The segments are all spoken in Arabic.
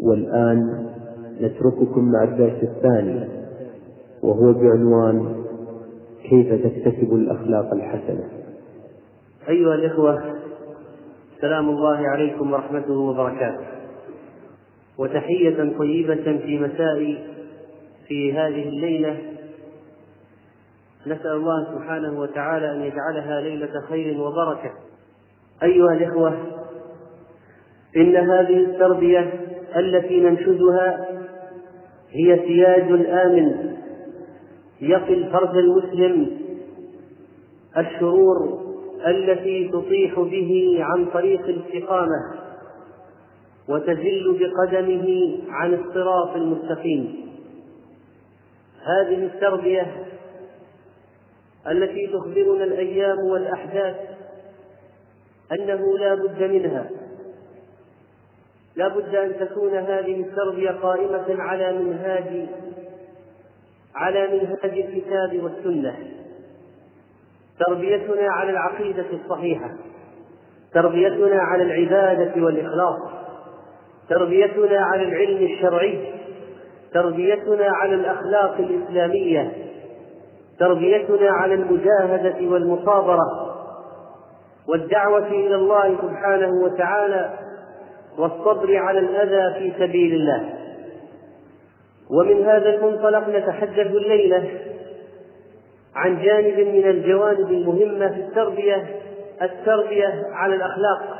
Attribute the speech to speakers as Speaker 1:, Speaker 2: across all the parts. Speaker 1: والآن نترككم مع الدرس الثاني وهو بعنوان كيف تكتسب الأخلاق الحسنة
Speaker 2: أيها الإخوة سلام الله عليكم ورحمته وبركاته وتحية طيبة في مساء في هذه الليلة نسأل الله سبحانه وتعالى أن يجعلها ليلة خير وبركة أيها الإخوة إن هذه التربية التي ننشدها هي سياج آمن يقي الفرد المسلم الشرور التي تطيح به عن طريق الاستقامة وتزل بقدمه عن الصراط المستقيم هذه التربية التي تخبرنا الأيام والأحداث أنه لا بد منها لا بد أن تكون هذه التربية قائمة على منهاج على منهاج الكتاب والسنة تربيتنا على العقيدة الصحيحة تربيتنا على العبادة والإخلاص تربيتنا على العلم الشرعي تربيتنا على الأخلاق الإسلامية تربيتنا على المجاهدة والمصابرة والدعوة إلى الله سبحانه وتعالى والصبر على الأذى في سبيل الله ومن هذا المنطلق نتحدث الليلة عن جانب من الجوانب المهمة في التربية التربية على الأخلاق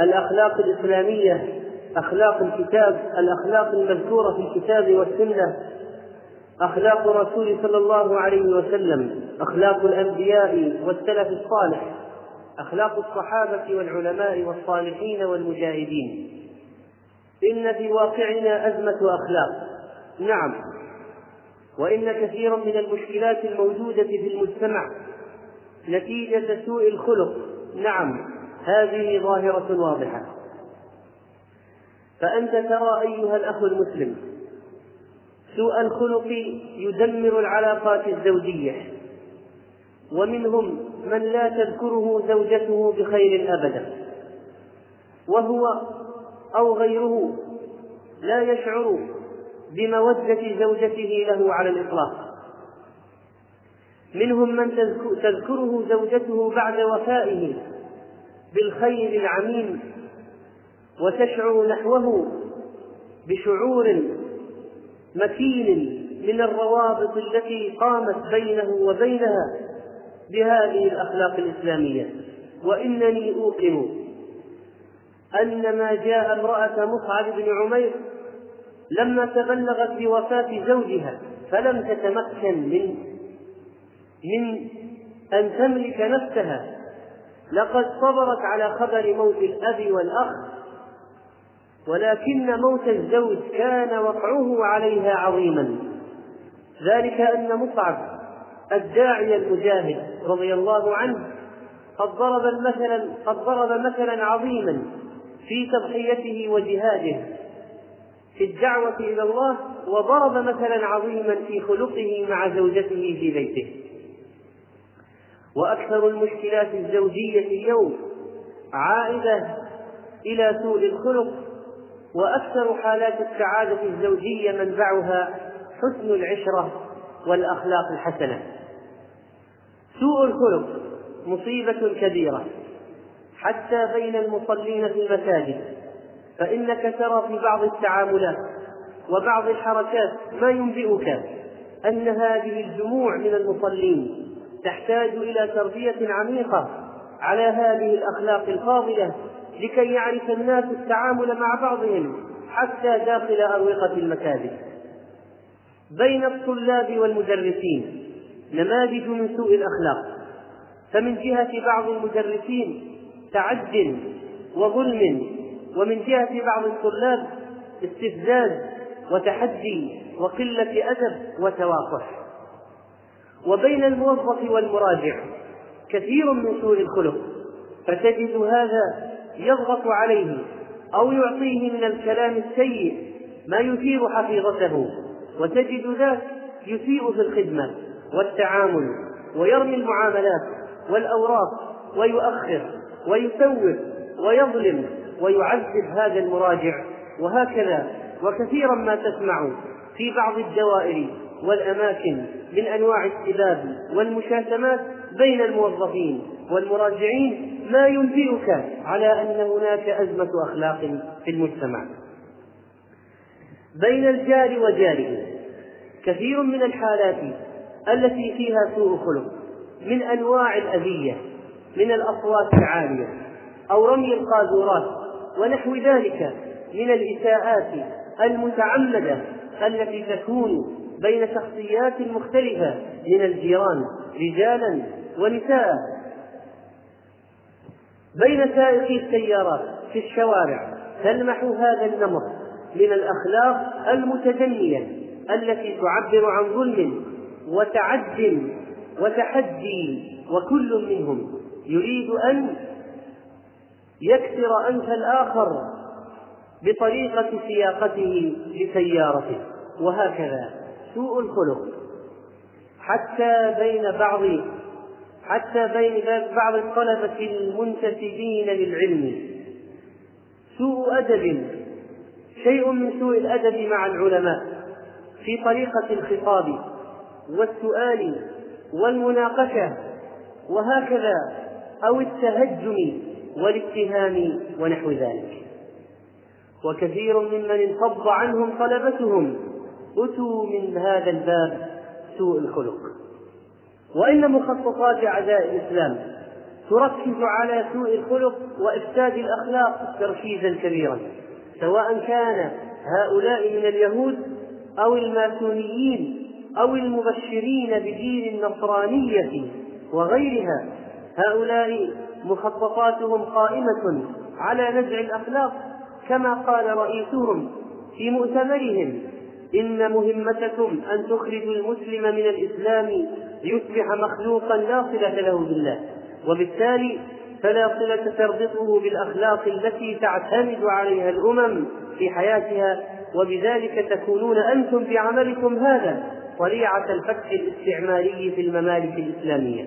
Speaker 2: الأخلاق الإسلامية أخلاق الكتاب الأخلاق المذكورة في الكتاب والسنة أخلاق الرسول صلى الله عليه وسلم أخلاق الأنبياء والسلف الصالح أخلاق الصحابة والعلماء والصالحين والمجاهدين إن في واقعنا أزمة أخلاق نعم وإن كثيرا من المشكلات الموجودة في المجتمع نتيجة سوء الخلق نعم هذه ظاهرة واضحة فأنت ترى أيها الأخ المسلم سوء الخلق يدمر العلاقات الزوجية ومنهم من لا تذكره زوجته بخير أبدا وهو أو غيره لا يشعر بمودة زوجته له على الإطلاق منهم من تذكره زوجته بعد وفائه بالخير العميم وتشعر نحوه بشعور مكين من الروابط التي قامت بينه وبينها بهذه الأخلاق الإسلامية وإنني أوقن أن ما جاء امرأة مصعب بن عمير لما تبلغت بوفاة زوجها فلم تتمكن من من أن تملك نفسها لقد صبرت على خبر موت الأب والأخ ولكن موت الزوج كان وقعه عليها عظيما ذلك أن مصعب الداعي المجاهد رضي الله عنه قد ضرب مثلا قد ضرب مثلا عظيما في تضحيته وجهاده في الدعوة إلى الله وضرب مثلا عظيما في خلقه مع زوجته في بيته وأكثر المشكلات الزوجية اليوم عائدة إلى سوء الخلق وأكثر حالات السعادة الزوجية منبعها حسن العشرة والأخلاق الحسنة سوء الخلق مصيبة كبيرة حتى بين المصلين في المساجد فإنك ترى في بعض التعاملات وبعض الحركات ما ينبئك أن هذه الجموع من المصلين تحتاج إلى تربية عميقة على هذه الأخلاق الفاضلة لكي يعرف الناس التعامل مع بعضهم حتى داخل أروقة المكاتب بين الطلاب والمدرسين نماذج من سوء الأخلاق فمن جهة بعض المدرسين تعد وظلم ومن جهة بعض الطلاب استفزاز وتحدي وقلة أدب وتواقح وبين الموظف والمراجع كثير من سوء الخلق فتجد هذا يضغط عليه أو يعطيه من الكلام السيء ما يثير حفيظته وتجد ذاك يسيء في الخدمة والتعامل ويرمي المعاملات والأوراق ويؤخر ويسوف ويظلم ويعذب هذا المراجع وهكذا وكثيرا ما تسمع في بعض الدوائر والأماكن من أنواع السباب والمشاتمات بين الموظفين والمراجعين ما ينبئك على أن هناك أزمة أخلاق في المجتمع بين الجار وجاره كثير من الحالات التي فيها سوء خلق من انواع الاذيه من الاصوات العاليه او رمي القاذورات ونحو ذلك من الاساءات المتعمده التي تكون بين شخصيات مختلفه من الجيران رجالا ونساء بين سائقي السيارات في الشوارع تلمح هذا النمط من الاخلاق المتدنيه التي تعبر عن ظلم وتعد وتحدي وكل منهم يريد أن يكسر أنف الآخر بطريقة سياقته لسيارته وهكذا سوء الخلق حتى بين بعض حتى بين بعض الطلبة المنتسبين للعلم سوء أدب شيء من سوء الأدب مع العلماء في طريقة الخطاب والسؤال والمناقشة وهكذا أو التهجم والاتهام ونحو ذلك وكثير ممن انفض عنهم طلبتهم أتوا من هذا الباب سوء الخلق وإن مخططات أعداء الإسلام تركز على سوء الخلق وإفساد الأخلاق تركيزا كبيرا سواء كان هؤلاء من اليهود أو الماسونيين أو المبشرين بدين النصرانية وغيرها هؤلاء مخططاتهم قائمة على نزع الأخلاق كما قال رئيسهم في مؤتمرهم إن مهمتكم أن تخرجوا المسلم من الإسلام ليصبح مخلوقا لا صلة له بالله وبالتالي فلا صلة تربطه بالأخلاق التي تعتمد عليها الأمم في حياتها وبذلك تكونون أنتم بعملكم هذا طليعة الفتح الاستعماري في الممالك الإسلامية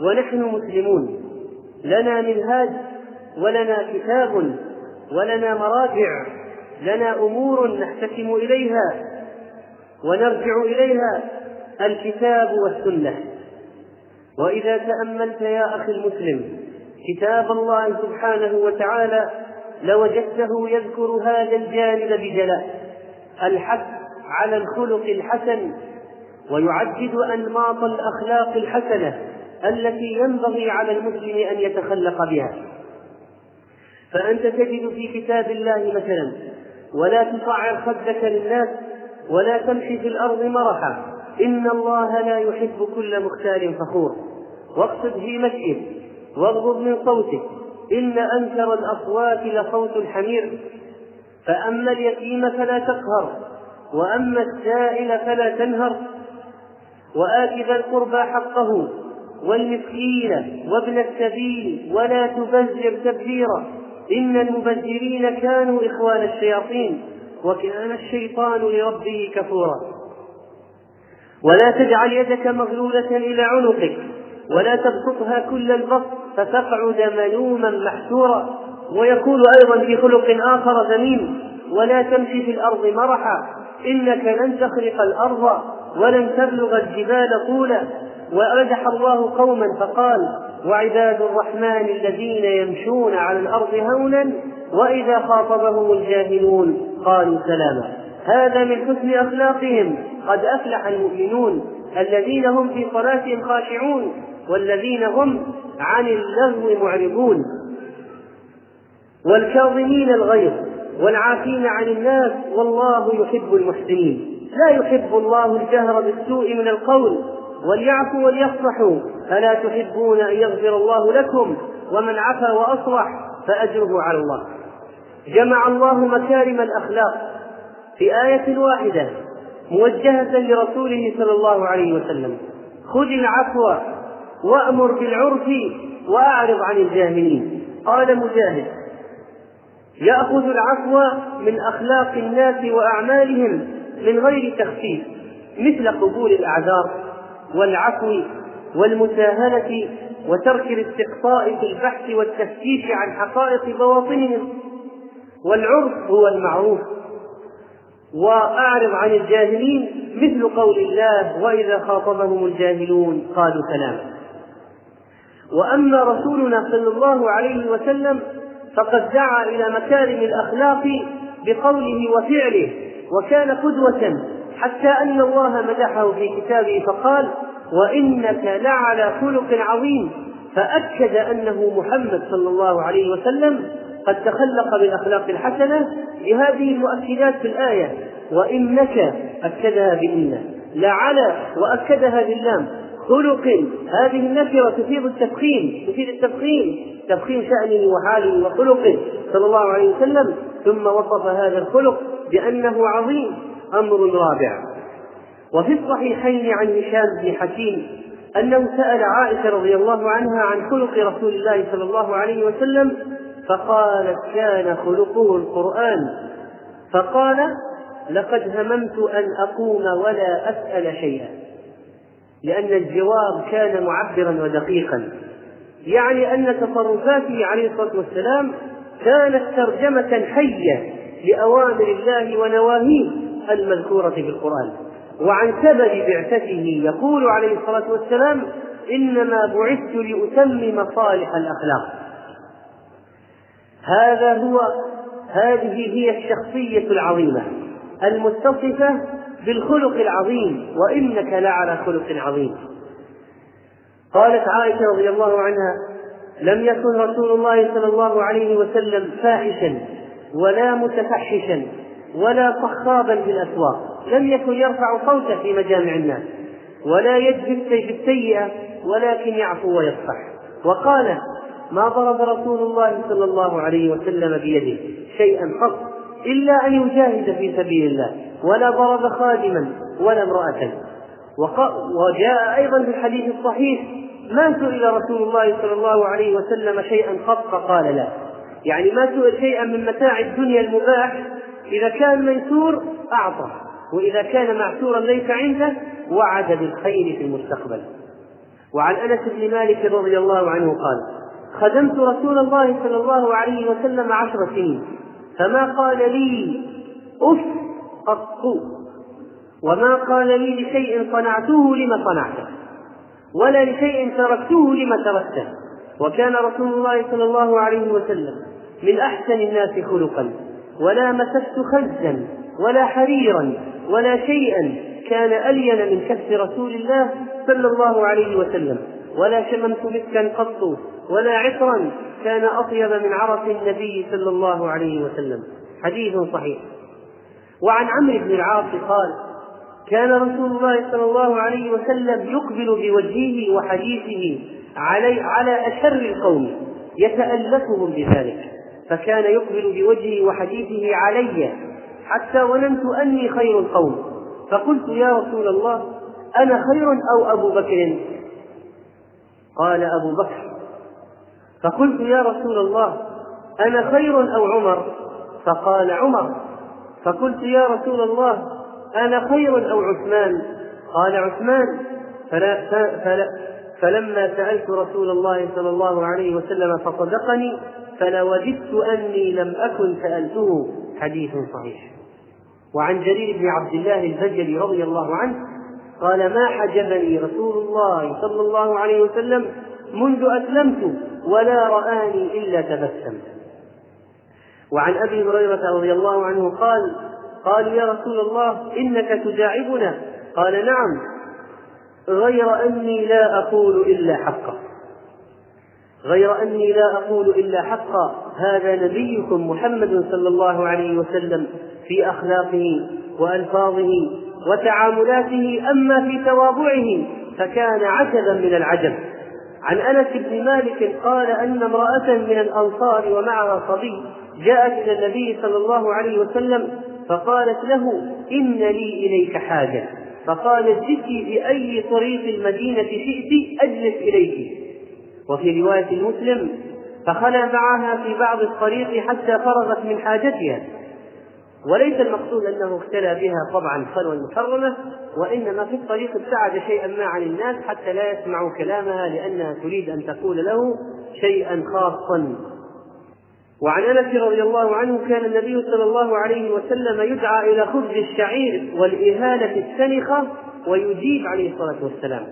Speaker 2: ونحن مسلمون لنا منهاج ولنا كتاب ولنا مراجع لنا أمور نحتكم إليها ونرجع إليها الكتاب والسنة وإذا تأملت يا أخي المسلم كتاب الله سبحانه وتعالى لوجدته يذكر هذا الجانب بجلاء الحث على الخلق الحسن ويعدد انماط الاخلاق الحسنه التي ينبغي على المسلم ان يتخلق بها فانت تجد في كتاب الله مثلا ولا تصعر خدك للناس ولا تمشي في الارض مرحا ان الله لا يحب كل مختال فخور واقصد في مشيك واغضب من صوتك ان انكر الاصوات لصوت الحمير فاما اليتيم فلا تقهر وأما السائل فلا تنهر وآت ذا القربى حقه والمسكين وابن السبيل ولا تبذر تبذيرا إن المبذرين كانوا إخوان الشياطين وكان الشيطان لربه كفورا ولا تجعل يدك مغلولة إلى عنقك ولا تبسطها كل البسط فتقعد ملوما محسورا ويقول أيضا في خلق آخر ذميم ولا تمشي في الأرض مرحا إنك لن تخرق الأرض ولن تبلغ الجبال طولا ومدح الله قوما فقال وعباد الرحمن الذين يمشون على الأرض هونا وإذا خاطبهم الجاهلون قالوا سلاما هذا من حسن أخلاقهم قد أفلح المؤمنون الذين هم في صلاتهم خاشعون والذين هم عن اللغو معرضون والكاظمين الغيظ والعافين عن الناس والله يحب المحسنين لا يحب الله الجهر بالسوء من القول وليعفوا وليصفحوا ألا تحبون أن يغفر الله لكم ومن عفا وأصلح فأجره على الله جمع الله مكارم الأخلاق في آية واحدة موجهة لرسوله صلى الله عليه وسلم خذ العفو وأمر بالعرف وأعرض عن الجاهلين قال مجاهد يأخذ العفو من أخلاق الناس وأعمالهم من غير تخفيف مثل قبول الأعذار والعفو والمساهلة وترك الاستقصاء في البحث والتفتيش عن حقائق بواطنهم والعرف هو المعروف وأعرض عن الجاهلين مثل قول الله وإذا خاطبهم الجاهلون قالوا سلاما وأما رسولنا صلى الله عليه وسلم فقد دعا إلى مكارم الأخلاق بقوله وفعله وكان قدوة حتى أن الله مدحه في كتابه فقال وإنك لعلى خلق عظيم فأكد أنه محمد صلى الله عليه وسلم قد تخلق بالأخلاق الحسنة بهذه المؤكدات في الآية وإنك أكدها بإن لعلى وأكدها باللام خلق هذه النكرة تفيد التفخيم تفيد التفخيم تفخيم شأنه وحاله وخلقه صلى الله عليه وسلم ثم وصف هذا الخلق بأنه عظيم أمر رابع وفي الصحيحين عن هشام بن حكيم أنه سأل عائشة رضي الله عنها عن خلق رسول الله صلى الله عليه وسلم فقالت كان خلقه القرآن فقال لقد هممت أن أقوم ولا أسأل شيئا لأن الجواب كان معبرا ودقيقا يعني أن تصرفاته عليه الصلاة والسلام كانت ترجمة حية لأوامر الله ونواهيه المذكورة في القرآن وعن سبب بعثته يقول عليه الصلاة والسلام إنما بعثت لأتمم صالح الأخلاق هذا هو هذه هي الشخصية العظيمة المتصفة بالخلق العظيم وانك لعلى خلق عظيم قالت عائشه رضي الله عنها لم يكن رسول الله صلى الله عليه وسلم فاحشا ولا متفحشا ولا صخابا في الاسواق لم يكن يرفع صوته في مجامع الناس ولا السيف السيئه ولكن يعفو ويصفح وقال ما ضرب رسول الله صلى الله عليه وسلم بيده شيئا قط إلا أن يجاهد في سبيل الله ولا ضرب خادما ولا امرأة وجاء أيضا في الحديث الصحيح ما سئل رسول الله صلى الله عليه وسلم شيئا قط فقال لا يعني ما سئل شيئا من متاع الدنيا المباح إذا كان ميسور أعطى وإذا كان معسورا ليس عنده وعد بالخير في المستقبل وعن أنس بن مالك رضي الله عنه قال خدمت رسول الله صلى الله عليه وسلم عشر سنين فما قال لي أف قط وما قال لي لشيء صنعته لما صنعته ولا لشيء تركته لما تركته وكان رسول الله صلى الله عليه وسلم من أحسن الناس خلقا ولا مسست خزا ولا حريرا ولا شيئا كان ألين من كف رسول الله صلى الله عليه وسلم ولا شممت مسكا قط ولا عطرا كان أطيب من عرق النبي صلى الله عليه وسلم حديث صحيح وعن عمرو بن العاص قال كان رسول الله صلى الله عليه وسلم يقبل بوجهه وحديثه علي على أشر القوم يتألفهم بذلك فكان يقبل بوجهه وحديثه علي حتى ظننت أني خير القوم فقلت يا رسول الله أنا خير أو أبو بكر قال أبو بكر فقلت يا رسول الله أنا خير أو عمر فقال عمر فقلت يا رسول الله أنا خير أو عثمان قال عثمان فلا فلا فلما سألت رسول الله صلى الله عليه وسلم فصدقني فلوددت أني لم أكن سألته حديث صحيح وعن جرير بن عبد الله البجلي رضي الله عنه قال ما حجبني رسول الله صلى الله عليه وسلم منذ أسلمت ولا رآني إلا تبسم وعن أبي هريرة رضي الله عنه قال قالوا يا رسول الله إنك تجاعبنا قال نعم غير أني لا أقول إلا حقا غير أني لا أقول إلا حقا هذا نبيكم محمد صلى الله عليه وسلم في أخلاقه وألفاظه وتعاملاته أما في تواضعه فكان عجبا من العجب عن انس بن مالك قال ان امراه من الانصار ومعها صبي جاءت الى النبي صلى الله عليه وسلم فقالت له ان لي اليك حاجه فقال جئت باي طريق المدينه شئت اجلس اليك وفي روايه مسلم فخلا معها في بعض الطريق حتى فرغت من حاجتها وليس المقصود انه اختلى بها طبعا خلوا محرمه وانما في الطريق ابتعد شيئا ما عن الناس حتى لا يسمعوا كلامها لانها تريد ان تقول له شيئا خاصا وعن انس رضي الله عنه كان النبي صلى الله عليه وسلم يدعى الى خبز الشعير والاهاله السنخه ويجيب عليه الصلاه والسلام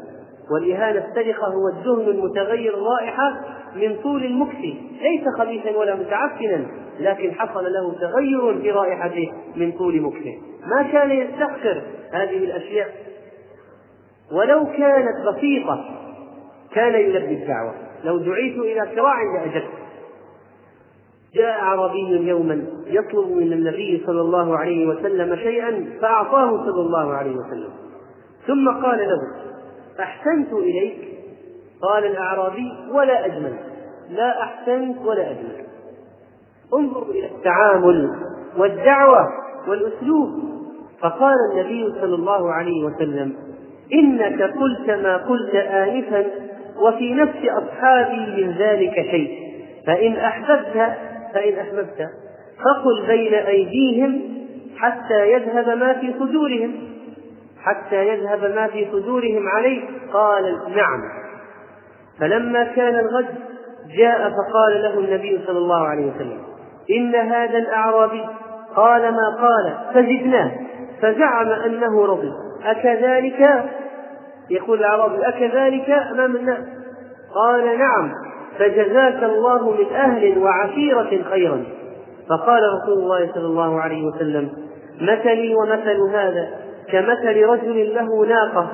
Speaker 2: والإهانة السرقة هو الدهن المتغير الرائحة من طول المكس ليس خبيثا ولا متعفنا لكن حصل له تغير في رائحته من طول مكسه ما كان يستحقر هذه الأشياء ولو كانت بسيطة كان يلبي الدعوة لو دعيت إلى صراع لأجبت جاء أعرابي يوما يطلب من النبي صلى الله عليه وسلم شيئا فأعطاه صلى الله عليه وسلم ثم قال له أحسنت إليك قال الأعرابي ولا أجمل لا أحسنت ولا أجمل انظر إلى التعامل والدعوة والأسلوب فقال النبي صلى الله عليه وسلم إنك قلت ما قلت آنفا وفي نفس أصحابي من ذلك شيء فإن أحببت فإن أحببت فقل بين أيديهم حتى يذهب ما في صدورهم حتى يذهب ما في صدورهم عليه قال نعم فلما كان الغد جاء فقال له النبي صلى الله عليه وسلم إن هذا الأعرابي قال ما قال فزدناه فزعم أنه رضي أكذلك يقول الأعرابي أكذلك أمام الناس قال نعم فجزاك الله من أهل وعشيرة خيرا فقال رسول الله صلى الله عليه وسلم مثلي ومثل هذا كمثل رجل له ناقة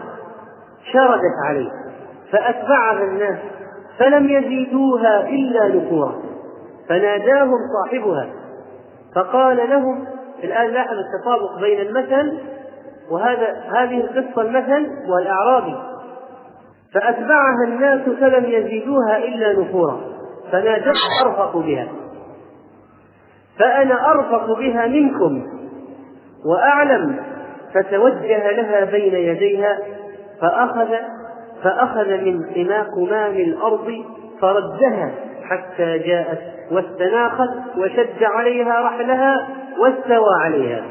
Speaker 2: شردت عليه فأتبعها الناس فلم يزيدوها إلا نفورا فناداهم صاحبها فقال لهم الآن لاحظ التطابق بين المثل وهذا هذه القصة المثل والأعرابي فأتبعها الناس فلم يزيدوها إلا نفورا فنادوا أرفق بها فأنا أرفق بها منكم وأعلم فتوجه لها بين يديها فأخذ فأخذ من قنا قمام الأرض فردها حتى جاءت واستناخت وشد عليها رحلها واستوى عليها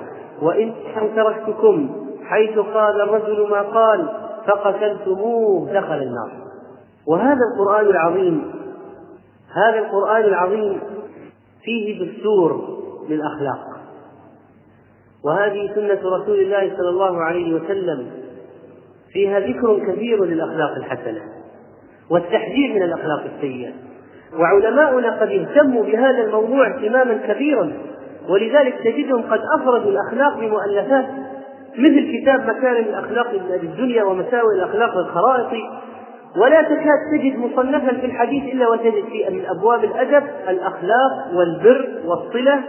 Speaker 2: وإن تركتكم حيث قال الرجل ما قال فقتلتموه دخل النار وهذا القرآن العظيم هذا القرآن العظيم فيه دستور للأخلاق وهذه سنة رسول الله صلى الله عليه وسلم فيها ذكر كثير للأخلاق الحسنة والتحذير من الأخلاق السيئة وعلماؤنا قد اهتموا بهذا الموضوع اهتماما كبيرا ولذلك تجدهم قد أفردوا الأخلاق بمؤلفات مثل كتاب مكارم الأخلاق الدنيا ومساوئ الأخلاق الخرائطي ولا تكاد تجد مصنفا في الحديث إلا وتجد في من أبواب الأدب الأخلاق والبر والصلة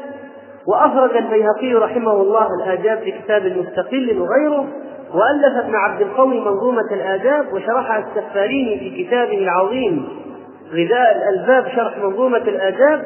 Speaker 2: وأخرج البيهقي رحمه الله الآداب في كتاب مستقل وغيره وألف ابن عبد القوي منظومة الآداب وشرحها السفاريني في كتابه العظيم غذاء الألباب شرح منظومة الآداب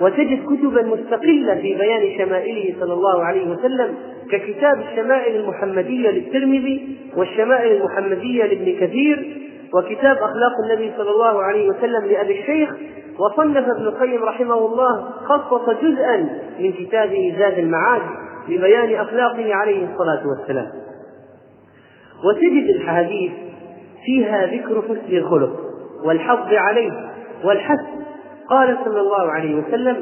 Speaker 2: وتجد كتبا مستقلة في بيان شمائله صلى الله عليه وسلم ككتاب الشمائل المحمدية للترمذي والشمائل المحمدية لابن كثير وكتاب أخلاق النبي صلى الله عليه وسلم لأبي الشيخ وصنف ابن القيم رحمه الله خصص جزءا من كتابه زاد المعاد لبيان اخلاقه عليه الصلاه والسلام وتجد الاحاديث فيها ذكر حسن الخلق والحظ عليه والحسن قال صلى الله عليه وسلم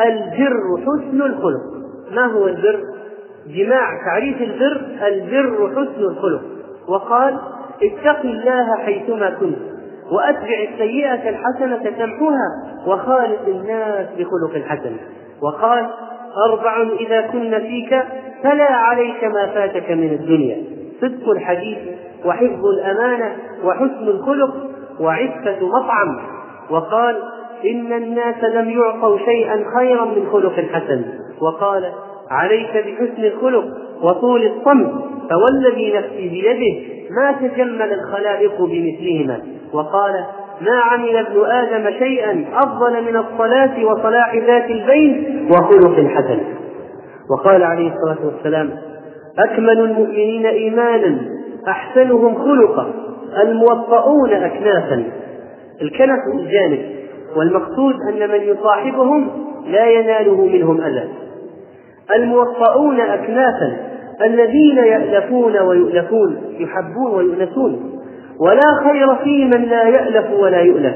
Speaker 2: البر حسن الخلق ما هو البر جماع تعريف البر البر حسن الخلق وقال اتق الله حيثما كنت وأتبع السيئة الحسنة تمحوها وخالق الناس بخلق الحسن وقال أربع إذا كن فيك فلا عليك ما فاتك من الدنيا صدق الحديث وحفظ الأمانة وحسن الخلق وعفة مطعم وقال إن الناس لم يعطوا شيئا خيرا من خلق حسن وقال عليك بحسن الخلق وطول الصمت فوالذي نفسي بيده ما تجمل الخلائق بمثلهما وقال ما عمل ابن آدم شيئا أفضل من الصلاة وصلاح ذات البين وخلق حسن وقال عليه الصلاة والسلام أكمل المؤمنين إيمانا أحسنهم خلقا الموطؤون أكنافا الكنف الجانب والمقصود أن من يصاحبهم لا يناله منهم أذى الموطؤون أكنافا الذين يألفون ويؤلفون يحبون ويؤنسون ولا خير في من لا يألف ولا يؤلف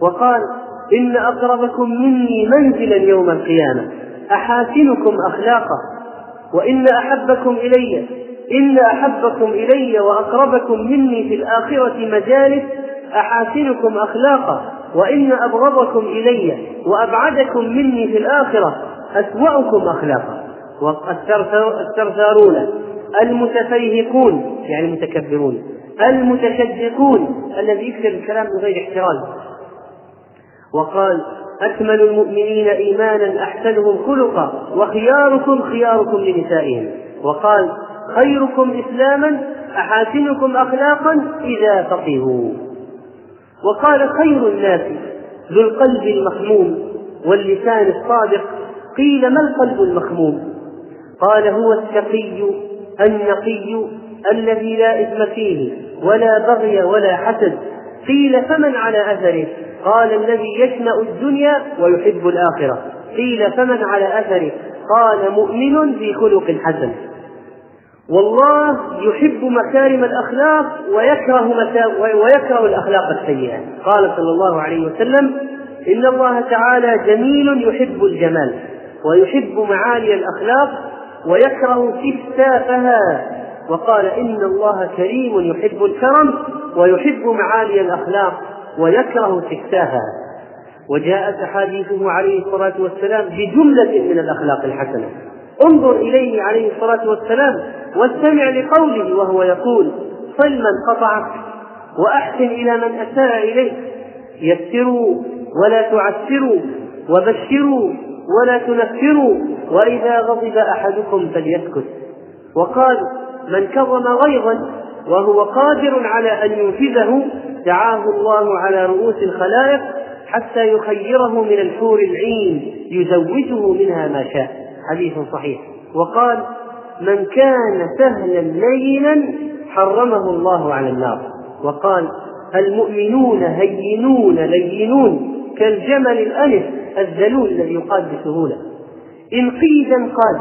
Speaker 2: وقال إن أقربكم مني منزلا يوم القيامة أحاسنكم أخلاقا وإن أحبكم إلي إن أحبكم إلي وأقربكم مني في الآخرة مجالس أحاسنكم أخلاقا وإن أبغضكم إلي وأبعدكم مني في الآخرة أسوأكم أخلاقا والثرثارون المتفيهقون يعني المتكبرون المتشدقون الذي يكثر الكلام من غير احترام وقال أكمل المؤمنين إيمانا أحسنهم خلقا وخياركم خياركم لنسائهم وقال خيركم إسلاما أحاسنكم أخلاقا إذا فقهوا وقال خير الناس ذو القلب المخموم واللسان الصادق قيل ما القلب المخموم قال هو التقي النقي الذي لا إثم فيه ولا بغي ولا حسد قيل فمن على أثره قال الذي يشنأ الدنيا ويحب الآخرة قيل فمن على أثره قال مؤمن في خلق حسن والله يحب مكارم الاخلاق ويكره ويكره الاخلاق السيئه قال صلى الله عليه وسلم ان الله تعالى جميل يحب الجمال ويحب معالي الاخلاق ويكره استفسافها وقال إن الله كريم يحب الكرم ويحب معالي الأخلاق ويكره استفسافها وجاءت أحاديثه عليه الصلاة والسلام بجملة من الأخلاق الحسنة انظر إليه عليه الصلاة والسلام واستمع لقوله وهو يقول صل من قطعك وأحسن إلى من أساء إليك يسروا ولا تعسروا وبشروا ولا تنفروا وإذا غضب أحدكم فليسكت وقال من كظم غيظا وهو قادر على أن ينفذه دعاه الله على رؤوس الخلائق حتى يخيره من الحور العين يزوجه منها ما شاء حديث صحيح وقال من كان سهلا لينا حرمه الله على النار وقال المؤمنون هينون لينون كالجمل الأنف الذلول الذي يقاد بسهولة إن قيدا قال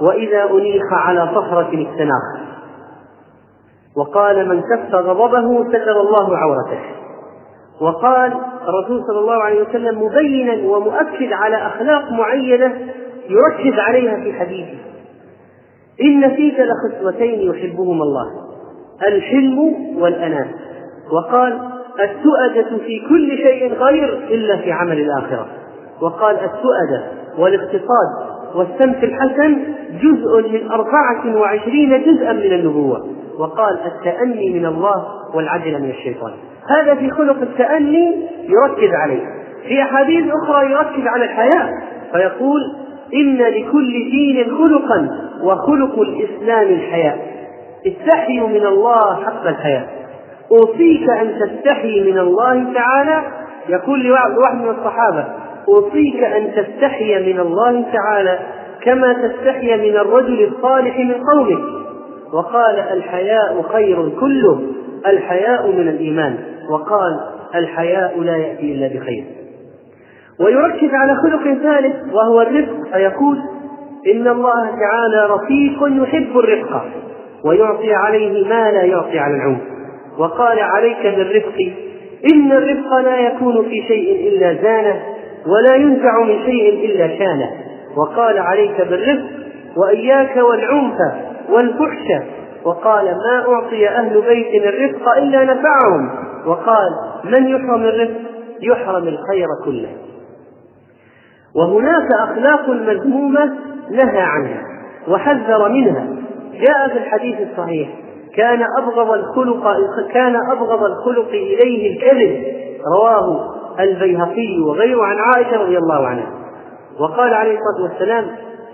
Speaker 2: وإذا أنيخ على صخرة استناخ وقال من كف غضبه ستر الله عورته وقال الرسول صلى الله عليه وسلم مبينا ومؤكد على أخلاق معينة يركز عليها في حديثه إن فيك لخصلتين يحبهما الله الحلم والأناة وقال السؤدة في كل شيء غير إلا في عمل الآخرة وقال السؤدة والاقتصاد والسمت الحسن جزء من أربعة وعشرين جزءا من النبوة وقال التأني من الله والعجل من الشيطان هذا في خلق التأني يركز عليه في أحاديث أخرى يركز على الحياة فيقول إن لكل دين خلقا وخلق الإسلام الحياة استحيوا من الله حق الحياة أوصيك أن تستحي من الله تعالى يقول لواحد من الصحابة أوصيك أن تستحي من الله تعالى كما تستحي من الرجل الصالح من قومك وقال الحياء خير كله الحياء من الإيمان وقال الحياء لا يأتي إلا بخير ويركز على خلق ثالث وهو الرفق فيقول إن الله تعالى رفيق يحب الرفق ويعطي عليه ما لا يعطي على العنف وقال عليك بالرفق إن الرفق لا يكون في شيء إلا زانه ولا ينزع من شيء إلا شانه وقال عليك بالرفق وإياك والعنف والفحش وقال ما أعطي أهل بيت الرفق إلا نفعهم وقال من يحرم الرفق يحرم الخير كله وهناك أخلاق مذمومة نهى عنها وحذر منها جاء في الحديث الصحيح كان أبغض الخلق كان أبغض الخلق إليه الكذب رواه البيهقي وغيره عن عائشة رضي الله عنها وقال عليه الصلاة والسلام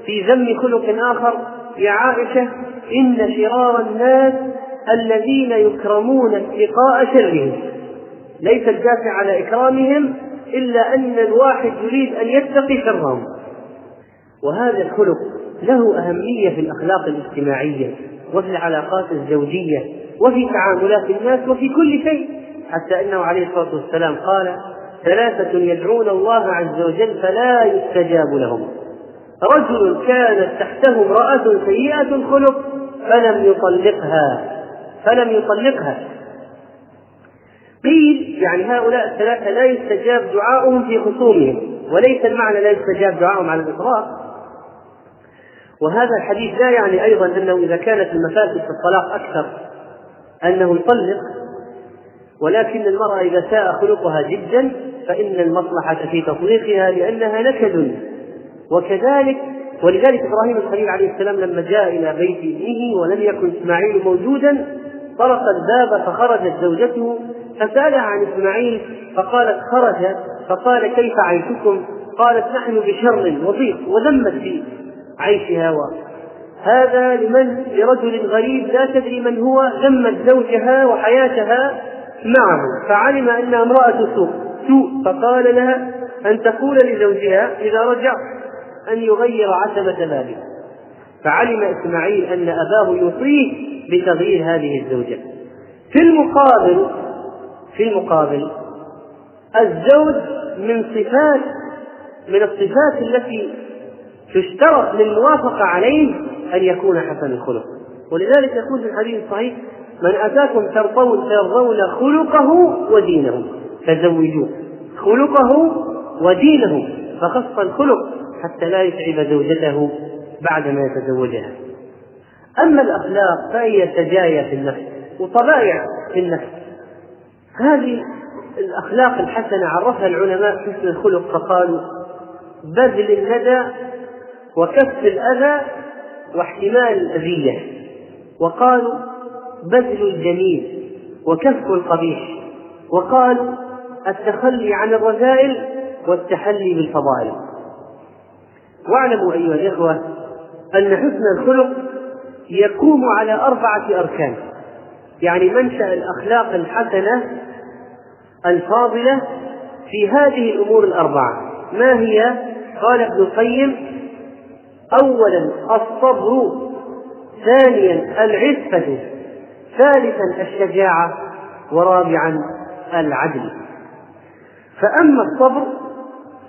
Speaker 2: في ذم خلق آخر يا عائشة إن شرار الناس الذين يكرمون اتقاء شرهم ليس الدافع على إكرامهم إلا أن الواحد يريد أن يتقي شرهم وهذا الخلق له أهمية في الأخلاق الاجتماعية وفي العلاقات الزوجية وفي تعاملات الناس وفي كل شيء حتى أنه عليه الصلاة والسلام قال ثلاثة يدعون الله عز وجل فلا يستجاب لهم رجل كانت تحته امرأة سيئة الخلق فلم يطلقها فلم يطلقها قيل يعني هؤلاء الثلاثة لا يستجاب دعاؤهم في خصومهم وليس المعنى لا يستجاب دعاؤهم على الإطلاق وهذا الحديث لا يعني أيضا أنه إذا كانت المفاسد في الطلاق أكثر أنه يطلق ولكن المرأة إذا ساء خلقها جدا فإن المصلحة في تطليقها لأنها نكد وكذلك ولذلك إبراهيم الخليل عليه السلام لما جاء إلى بيت ابنه ولم يكن إسماعيل موجودا طرق الباب فخرجت زوجته فسالها عن إسماعيل فقالت خرج فقال كيف عيشكم؟ قالت نحن بشر وضيق وذمت فيه عيشها و هذا لمن لرجل غريب لا تدري من هو ذمت زوجها وحياتها معه فعلم انها امراه سوء سوء فقال لها ان تقول لزوجها اذا رجع ان يغير عتبه ماله فعلم اسماعيل ان اباه يوصيه بتغيير هذه الزوجه في المقابل في المقابل الزوج من صفات من الصفات التي تشترط للموافقة عليه أن يكون حسن الخلق ولذلك يقول في الحديث الصحيح من أتاكم ترضون ترضون خلقه ودينه فزوجوه خلقه ودينه فخص الخلق حتى لا يتعب زوجته بعدما يتزوجها أما الأخلاق فهي سجايا في النفس وطبائع في النفس هذه الأخلاق الحسنة عرفها العلماء حسن الخلق فقالوا بذل الندى وكف الأذى واحتمال الأذية وقالوا بذل الجميل وكف القبيح وقالوا التخلي عن الرذائل والتحلي بالفضائل واعلموا أيها الإخوة أن حسن الخلق يقوم على أربعة أركان يعني منشأ الأخلاق الحسنة الفاضلة في هذه الأمور الأربعة ما هي؟ قال ابن القيم أولا الصبر ثانيا العفة ثالثا الشجاعة ورابعا العدل فأما الصبر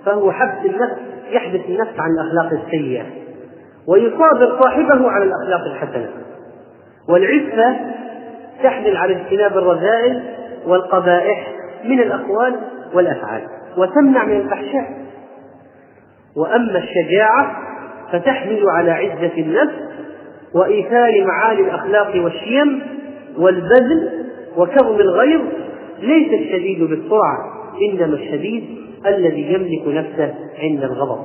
Speaker 2: فهو حبس النفس يحبس النفس عن الأخلاق السيئة ويصابر صاحبه على الأخلاق الحسنة والعفة تحمل على اجتناب الرذائل والقبائح من الأقوال والأفعال وتمنع من الفحشاء وأما الشجاعة فتحمل على عزة النفس وإيثار معالي الأخلاق والشيم والبذل وكظم الغيظ ليس الشديد بالسرعة إنما الشديد الذي يملك نفسه عند الغضب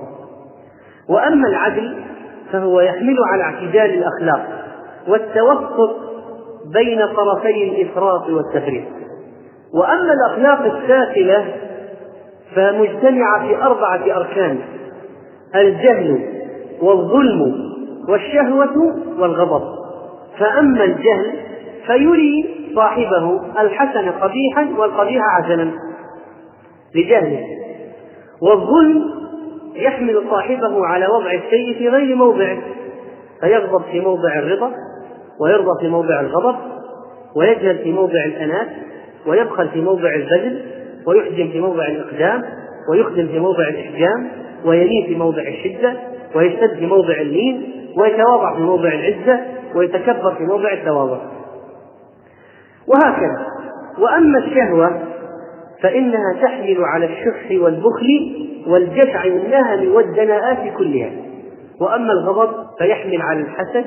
Speaker 2: وأما العدل فهو يحمل على اعتدال الأخلاق والتوسط بين طرفي الإفراط والتفريط وأما الأخلاق السافلة فمجتمعة في أربعة أركان الجهل والظلم والشهوة والغضب فأما الجهل فيري صاحبه الحسن قبيحا والقبيح حسنا لجهله والظلم يحمل صاحبه على وضع الشيء في غير موضعه فيغضب في موضع الرضا ويرضى في موضع الغضب ويجهل في موضع الأناة ويبخل في موضع البذل ويحجم في موضع الإقدام ويخدم في موضع الإحجام ويلين في موضع الشدة ويشتد في موضع اللين ويتواضع في موضع العزة ويتكبر في موضع التواضع وهكذا وأما الشهوة فإنها تحمل على الشح والبخل والجشع والنهم والدناءات كلها وأما الغضب فيحمل على الحسد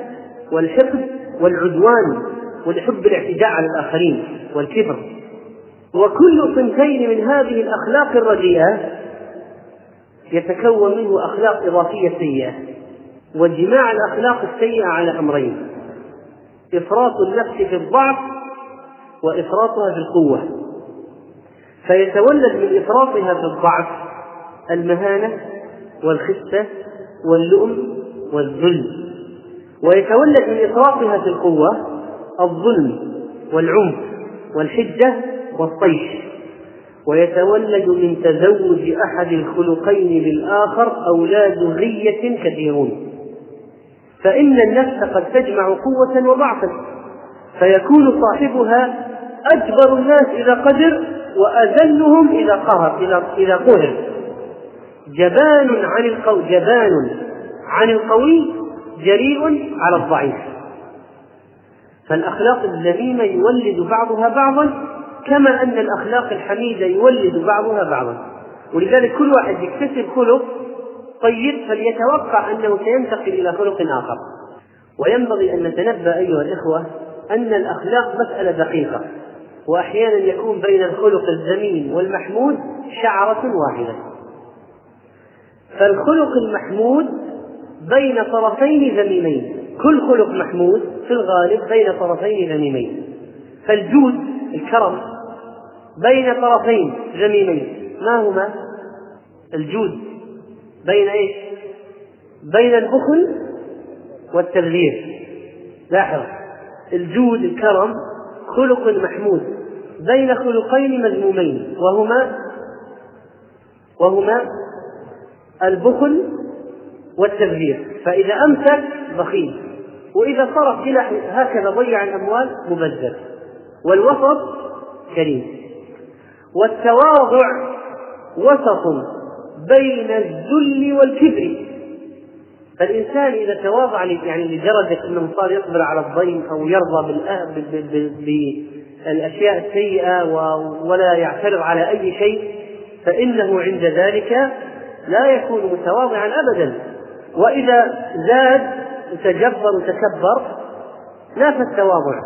Speaker 2: والحقد والعدوان ولحب الاعتداء على الآخرين والكبر وكل صنفين من هذه الأخلاق الرديئة يتكون منه أخلاق إضافية سيئة وجماع الأخلاق السيئة على أمرين إفراط النفس في الضعف وإفراطها في القوة فيتولد من إفراطها في الضعف المهانة والخسة واللؤم والذل ويتولد من إفراطها في القوة الظلم والعنف والحجة والطيش ويتولد من تزوج احد الخلقين بالاخر اولاد ذريه كثيرون فان النفس قد تجمع قوه وضعفا فيكون صاحبها اجبر الناس اذا قدر واذلهم اذا قهر اذا اذا قهر جبان عن القوي جبان عن القوي جريء على الضعيف فالاخلاق الذميمه يولد بعضها بعضا كما أن الأخلاق الحميدة يولد بعضها بعضا ولذلك كل واحد يكتسب خلق طيب فليتوقع أنه سينتقل إلى خلق آخر وينبغي أن نتنبأ أيها الإخوة أن الأخلاق مسألة دقيقة وأحيانا يكون بين الخلق الذميم والمحمود شعرة واحدة فالخلق المحمود بين طرفين ذميمين كل خلق محمود في الغالب بين طرفين ذميمين فالجود الكرم بين طرفين جميلين ما هما الجود بين ايش بين البخل والتبذير لاحظ الجود الكرم خلق محمود بين خلقين مذمومين وهما وهما البخل والتبذير فإذا أمسك بخيل وإذا صرف بلا هكذا ضيع الأموال مبذر والوسط كريم والتواضع وسط بين الذل والكبر فالإنسان إذا تواضع يعني لدرجة أنه صار يقبل على الضيم أو يرضى بالأشياء السيئة ولا يعترض على أي شيء فإنه عند ذلك لا يكون متواضعا أبدا وإذا زاد تجبر وتكبر نافى التواضع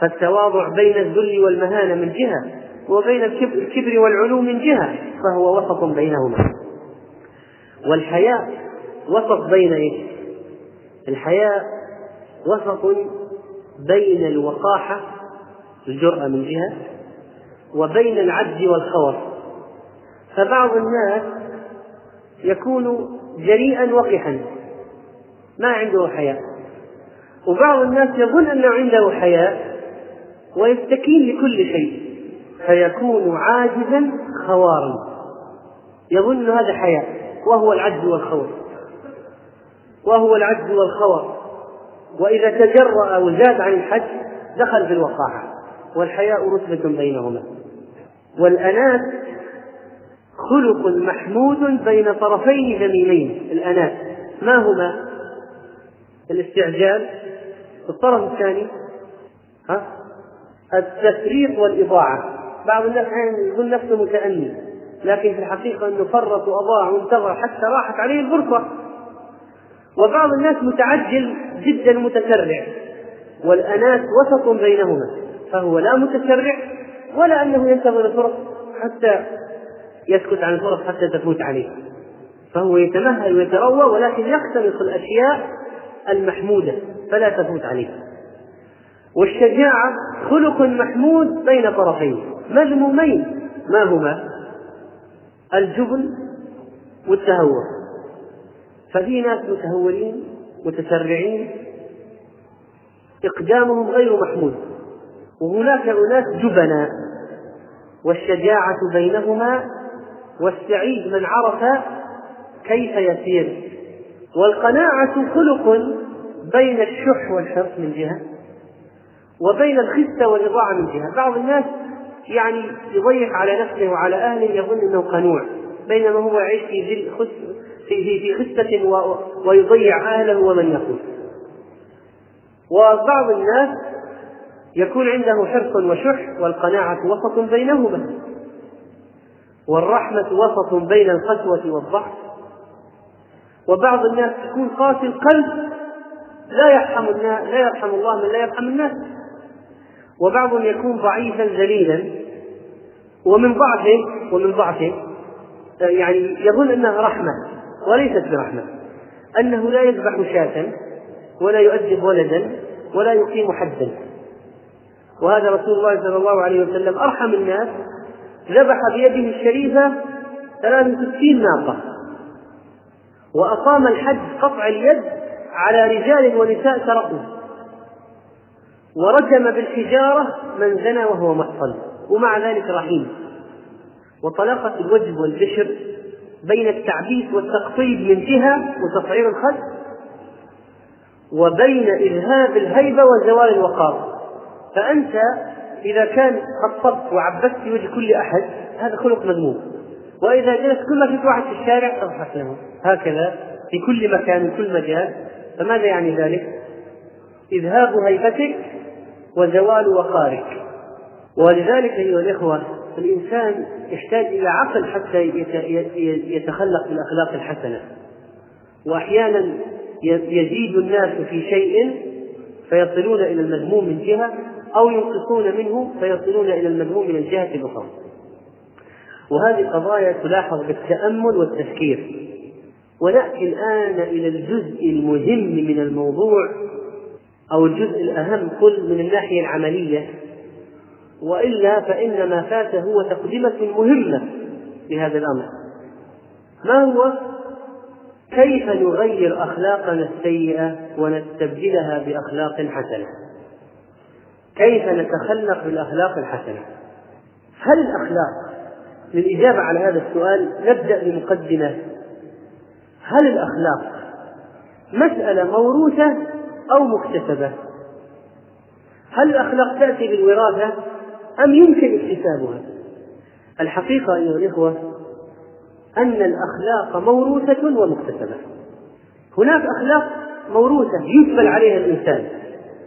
Speaker 2: فالتواضع بين الذل والمهانة من جهة وبين الكبر والعلو من جهة فهو وسط بينهما والحياء وسط بين إيش؟ الحياء وسط بين الوقاحة الجرأة من جهة وبين العجز والخور فبعض الناس يكون جريئا وقحا ما عنده حياء وبعض الناس يظن أنه عنده حياء ويستكين لكل شيء فيكون عاجزا خوارا يظن هذا حياة وهو العجز والخور وهو العجز والخور وإذا تجرأ وزاد عن الحج دخل في الوقاحة والحياء رتبة بينهما والأناة خلق محمود بين طرفين جميلين الأناة ما هما الاستعجال الطرف الثاني ها التفريط والإضاعة بعض الناس أحيانا يقول نفسه متأني لكن في الحقيقة أنه فرط وأضاع وانتظر حتى راحت عليه الفرصة وبعض الناس متعجل جدا متسرع والأناس وسط بينهما فهو لا متسرع ولا أنه ينتظر الفرص حتى يسكت عن الفرص حتى تفوت عليه فهو يتمهل ويتروى ولكن يقتنص الأشياء المحمودة فلا تفوت عليه والشجاعة خلق محمود بين طرفين مذمومين ما هما؟ الجبن والتهور ففي ناس متهورين متسرعين إقدامهم غير محمود وهناك أناس جبناء والشجاعة بينهما والسعيد من عرف كيف يسير والقناعة خلق بين الشح والحرص من جهة وبين الخسة والرضاعة من جهة بعض الناس يعني يضيق على نفسه وعلى أهله يظن أنه قنوع بينما هو يعيش في خسة في في خسة ويضيع أهله ومن يقول وبعض الناس يكون عنده حرص وشح والقناعة وسط بينهما والرحمة وسط بين القسوة والضعف وبعض الناس يكون قاسي القلب لا يرحم لا يرحم الله من لا يرحم الناس وبعضهم يكون ضعيفا ذليلا ومن ضعفه ومن ضعفه آه، يعني يظن انها رحمه وليست برحمه انه لا يذبح شاة ولا يؤدب ولدا ولا يقيم حدا وهذا رسول الله صلى الله عليه وسلم ارحم الناس ذبح بيده الشريفه 63 ناقه واقام الحد قطع اليد على رجال ونساء تركوه ورجم بالحجارة من زنى وهو محصن ومع ذلك رحيم وطلاقة الوجه والبشر بين التعبيس والتقطيب من جهة وتصعير الخد وبين إذهاب الهيبة وزوال الوقار فأنت إذا كان خطبت وعبست وجه كل أحد هذا خلق مذموم وإذا جلست كل ما شفت واحد في الشارع اضحك له هكذا في كل مكان وكل مجال فماذا يعني ذلك؟ إذهاب هيبتك وزوال وقارك ولذلك أيها الإخوة الإنسان يحتاج إلى عقل حتى يتخلق بالأخلاق الحسنة وأحيانا يزيد الناس في شيء فيصلون إلى المذموم من جهة أو ينقصون منه فيصلون إلى المذموم من الجهة الأخرى وهذه قضايا تلاحظ بالتأمل والتفكير ونأتي الآن إلى الجزء المهم من الموضوع أو الجزء الأهم كل من الناحية العملية وإلا فإن ما فات هو تقدمة مهمة لهذا الأمر ما هو كيف نغير أخلاقنا السيئة ونستبدلها بأخلاق حسنة كيف نتخلق بالأخلاق الحسنة هل الأخلاق للإجابة على هذا السؤال نبدأ بمقدمة هل الأخلاق مسألة موروثة أو مكتسبة هل الأخلاق تأتي بالوراثة أم يمكن اكتسابها الحقيقة أيها الإخوة أن الأخلاق موروثة ومكتسبة هناك أخلاق موروثة يجبل عليها الإنسان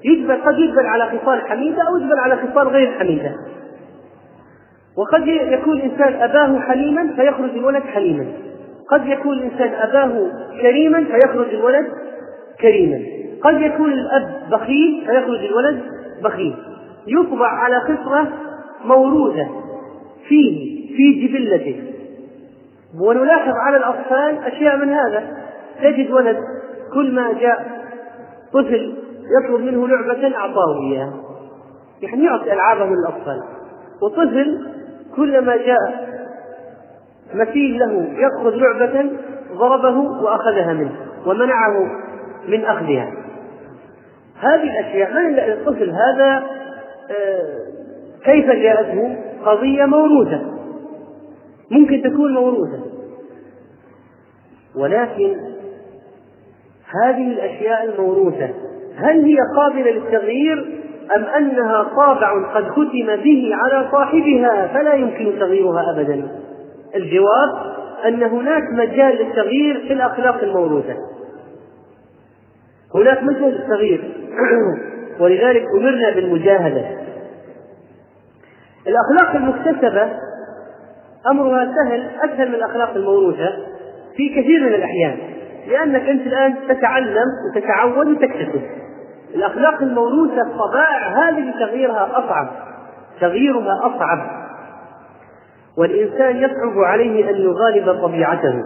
Speaker 2: يجبل قد يجبل على خصال حميدة أو يجبل على خصال غير حميدة وقد يكون الإنسان أباه حليما فيخرج الولد حليما قد يكون الإنسان أباه كريما فيخرج الولد كريما قد يكون الأب بخيل فيخرج الولد بخيل يطبع على خصرة موروثة فيه في جبلته ونلاحظ على الأطفال أشياء من هذا تجد ولد كل ما جاء طفل يطلب منه لعبة أعطاه إياها يعني يعطي ألعابه للأطفال وطفل كلما جاء مثيل له يأخذ لعبة ضربه وأخذها منه ومنعه من أخذها هذه الأشياء ما الطفل هذا آه، كيف جاءته قضية موروثة ممكن تكون موروثة ولكن هذه الأشياء الموروثة هل هي قابلة للتغيير أم أنها طابع قد ختم به على صاحبها فلا يمكن تغييرها أبدا الجواب أن هناك مجال للتغيير في الأخلاق الموروثة هناك مجهد صغير ولذلك أمرنا بالمجاهدة الأخلاق المكتسبة أمرها سهل أسهل من الأخلاق الموروثة في كثير من الأحيان لأنك أنت الآن تتعلم وتتعود وتكتسب الأخلاق الموروثة الطبائع هذه تغييرها أصعب تغييرها أصعب والإنسان يصعب عليه أن يغالب طبيعته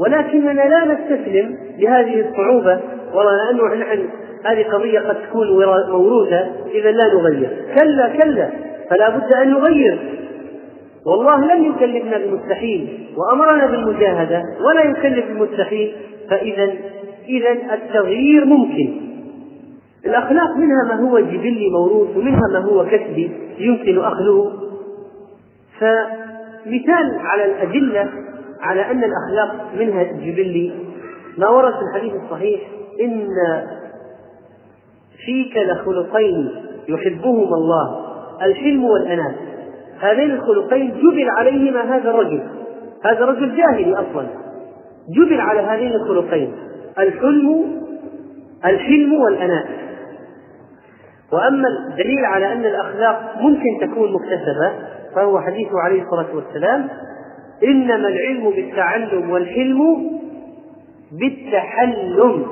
Speaker 2: ولكننا لا نستسلم لهذه الصعوبة والله لانه نحن هذه قضيه قد تكون موروثه اذا لا نغير كلا كلا فلا بد ان نغير والله لم يكلفنا بالمستحيل وامرنا بالمجاهده ولا يكلف المستحيل فاذا اذا التغيير ممكن الاخلاق منها ما هو جبلي موروث ومنها ما هو كسبي يمكن اخذه فمثال على الادله على ان الاخلاق منها جبلي ما ورد في الحديث الصحيح إن فيك لخلقين يحبهما الله الحلم والأناة هذين الخلقين جبل عليهما هذا الرجل هذا رجل جاهلي أصلا جبل على هذين الخلقين الحلم الحلم والأناة وأما الدليل على أن الأخلاق ممكن تكون مكتسبة فهو حديث عليه الصلاة والسلام إنما العلم بالتعلم والحلم بالتحلم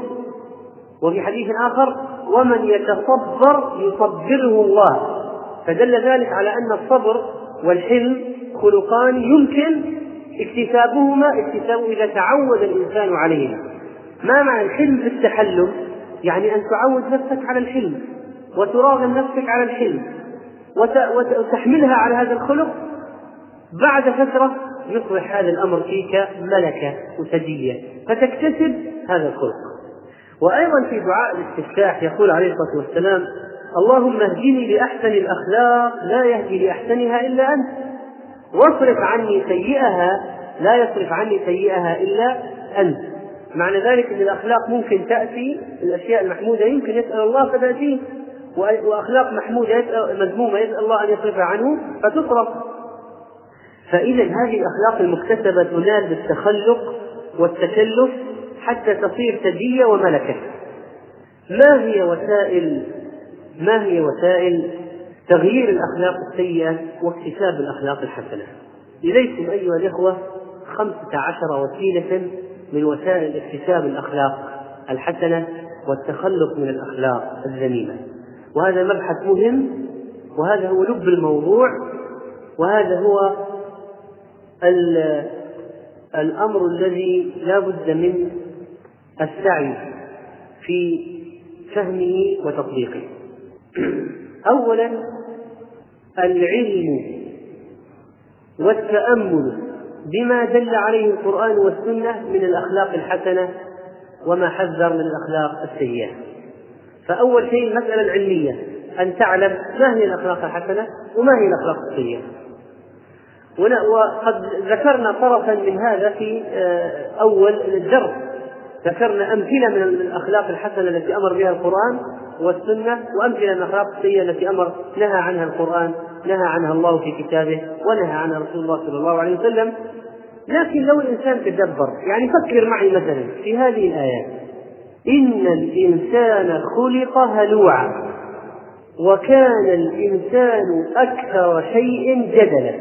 Speaker 2: وفي حديث آخر ومن يتصبر يصبره الله فدل ذلك على أن الصبر والحلم خلقان يمكن اكتسابهما اكتساب إذا تعود الإنسان عليهما ما معنى الحلم في التحلم يعني أن تعود نفسك على الحلم وتراغم نفسك على الحلم وتحملها على هذا الخلق بعد فترة يصبح هذا الأمر فيك ملكة وسجية فتكتسب هذا الخلق وأيضا في دعاء الاستفتاح يقول عليه الصلاة والسلام اللهم اهدني لأحسن الأخلاق لا يهدي لأحسنها إلا أنت واصرف عني سيئها لا يصرف عني سيئها إلا أنت معنى ذلك أن الأخلاق ممكن تأتي الأشياء المحمودة يمكن يسأل الله فتأتيه وأخلاق محمودة يسأل مذمومة يسأل الله أن يصرفها عنه فتصرف فإذا هذه الأخلاق المكتسبة تنال بالتخلق والتكلف حتى تصير ثديه وملكة ما هي وسائل ما هي وسائل تغيير الأخلاق السيئة واكتساب الأخلاق الحسنة إليكم أيها الإخوة خمسة عشر وسيلة من وسائل اكتساب الأخلاق الحسنة والتخلق من الأخلاق الذميمة وهذا مبحث مهم وهذا هو لب الموضوع وهذا هو الأمر الذي لا بد من السعي في فهمه وتطبيقه اولا العلم والتامل بما دل عليه القران والسنه من الاخلاق الحسنه وما حذر من الاخلاق السيئه فاول شيء المساله العلميه ان تعلم ما هي الاخلاق الحسنه وما هي الاخلاق السيئه وقد ذكرنا طرفا من هذا في آه، اول الدرس ذكرنا أمثلة من الأخلاق الحسنة التي أمر بها القرآن والسنة وأمثلة من الأخلاق السيئة التي أمر نهى عنها القرآن نهى عنها الله في كتابه ونهى عنها رسول الله صلى الله عليه وسلم لكن لو الإنسان تدبر يعني فكر معي مثلا في هذه الآيات إن الإنسان خلق هلوعا وكان الإنسان أكثر شيء جدلا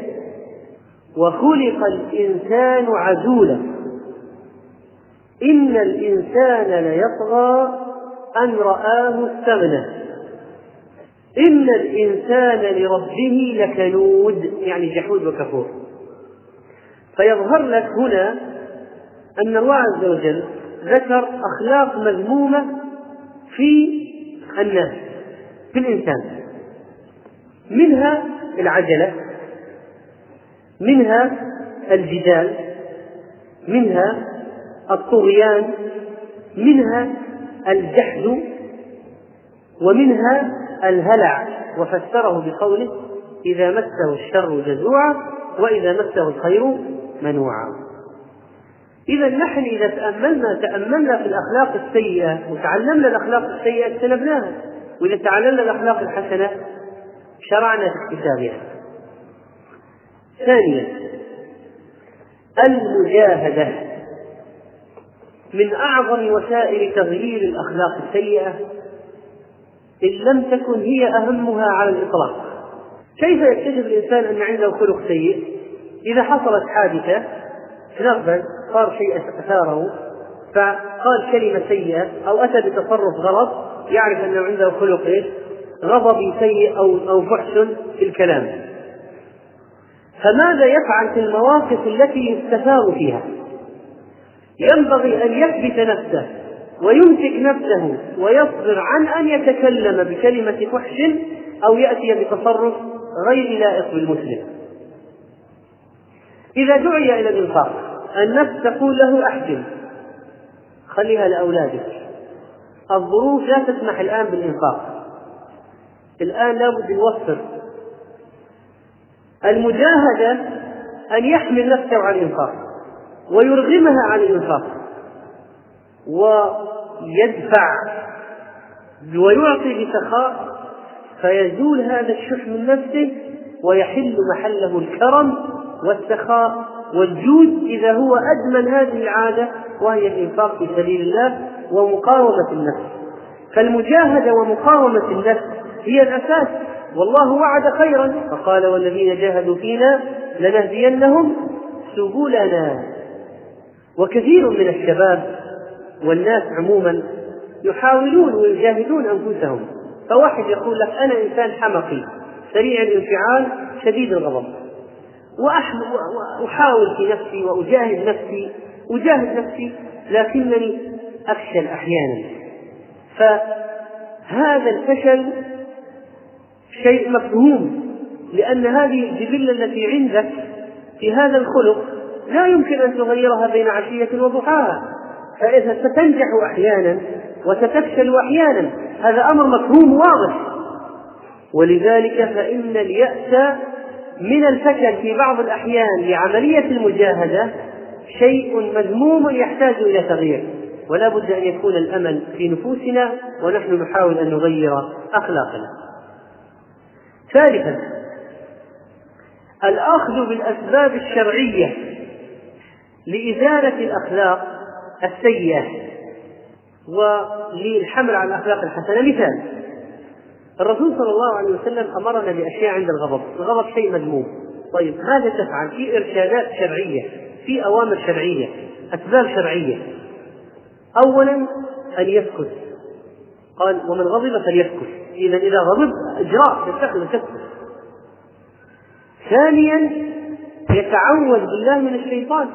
Speaker 2: وخلق الإنسان عزولا إن الإنسان ليطغى أن رآه استغنى إن الإنسان لربه لكنود يعني جحود وكفور فيظهر لك هنا أن الله عز وجل ذكر أخلاق مذمومة في الناس في الإنسان منها العجلة منها الجدال منها الطغيان منها الجحد ومنها الهلع وفسره بقوله إذا مسه الشر جزوعا وإذا مسه الخير منوعا إذا نحن إذا تأملنا تأملنا في الأخلاق السيئة وتعلمنا الأخلاق السيئة اجتنبناها وإذا تعلمنا الأخلاق الحسنة شرعنا في اكتسابها ثانيا المجاهدة من أعظم وسائل تغيير الأخلاق السيئة إن لم تكن هي أهمها على الإطلاق كيف يكتشف الإنسان أن عنده خلق سيء إذا حصلت حادثة ضربا صار شيء أثاره فقال كلمة سيئة أو أتى بتصرف غلط يعرف أنه عنده خلق إيه؟ غضبي سيء أو أو فحش في الكلام فماذا يفعل في المواقف التي يستثار فيها؟ ينبغي أن يثبت نفسه ويمسك نفسه ويصبر عن أن يتكلم بكلمة فحش أو يأتي بتصرف غير لائق بالمسلم إذا دعي إلى الإنفاق النفس تقول له أحسن خليها لأولادك الظروف لا تسمح الآن بالإنفاق الآن لابد يوفر المجاهدة أن يحمل نفسه عن الإنفاق ويرغمها عن الإنفاق ويدفع ويعطي بسخاء فيزول هذا الشح من نفسه ويحل محله الكرم والسخاء والجود إذا هو أدمن هذه العادة وهي الإنفاق في سبيل الله ومقاومة النفس فالمجاهدة ومقاومة النفس هي الأساس والله وعد خيرا فقال والذين جاهدوا فينا لنهدينهم سبلنا وكثير من الشباب والناس عموما يحاولون ويجاهدون انفسهم فواحد يقول لك انا انسان حمقي سريع الانفعال شديد الغضب واحاول في نفسي واجاهد نفسي اجاهد نفسي لكنني افشل احيانا فهذا الفشل شيء مفهوم لان هذه الجبله التي عندك في هذا الخلق لا يمكن أن تغيرها بين عشية وضحاها فإذا ستنجح أحيانا وستفشل أحيانا هذا أمر مفهوم واضح ولذلك فإن اليأس من الفشل في بعض الأحيان لعملية المجاهدة شيء مذموم يحتاج إلى تغيير ولا بد أن يكون الأمل في نفوسنا ونحن نحاول أن نغير أخلاقنا ثالثا الأخذ بالأسباب الشرعية لإزالة الأخلاق السيئة وللحمل على الأخلاق الحسنة مثال الرسول صلى الله عليه وسلم أمرنا بأشياء عند الغضب الغضب شيء مذموم طيب ماذا تفعل في إرشادات شرعية في أوامر شرعية أسباب شرعية أولا أن يسكت قال ومن غضب فليسكت إذا إذا غضب إجراء يستحسن أن تسكت ثانيا يتعوذ بالله من الشيطان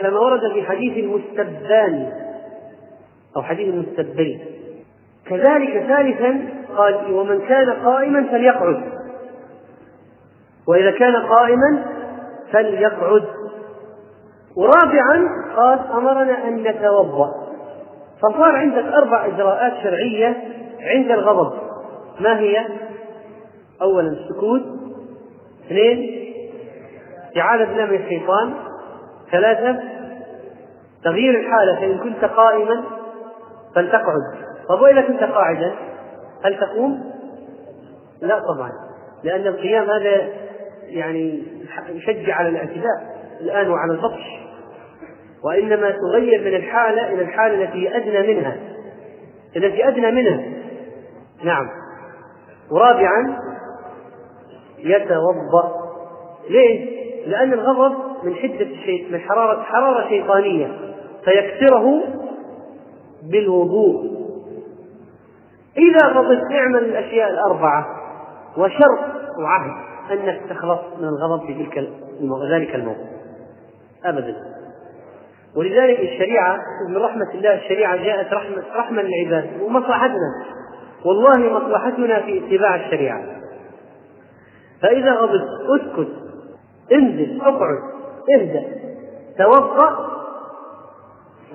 Speaker 2: كما ورد في حديث المستبان أو حديث المستبين كذلك ثالثا قال ومن كان قائما فليقعد وإذا كان قائما فليقعد ورابعا قال أمرنا أن نتوضأ فصار عندك أربع إجراءات شرعية عند الغضب ما هي؟ أولا السكوت اثنين إعادة لام الشيطان ثلاثة تغيير الحالة فإن كنت قائما فلتقعد طب وإذا كنت قاعدا هل تقوم؟ لا طبعا لأن القيام هذا يعني يشجع على الاعتداء الآن وعلى البطش وإنما تغير من الحالة إلى الحالة التي أدنى منها التي أدنى منها نعم ورابعا يتوضأ ليه؟ لأن الغضب من حدة شيء من حرارة حرارة شيطانية فيكسره بالوضوء إذا غضبت اعمل الأشياء الأربعة وشرط وعهد أنك تخلص من الغضب في تلك ذلك الموقف أبدا ولذلك الشريعة من رحمة الله الشريعة جاءت رحمة رحمة للعباد ومصلحتنا والله مصلحتنا في اتباع الشريعة فإذا غضبت اسكت انزل اقعد ابدأ توضأ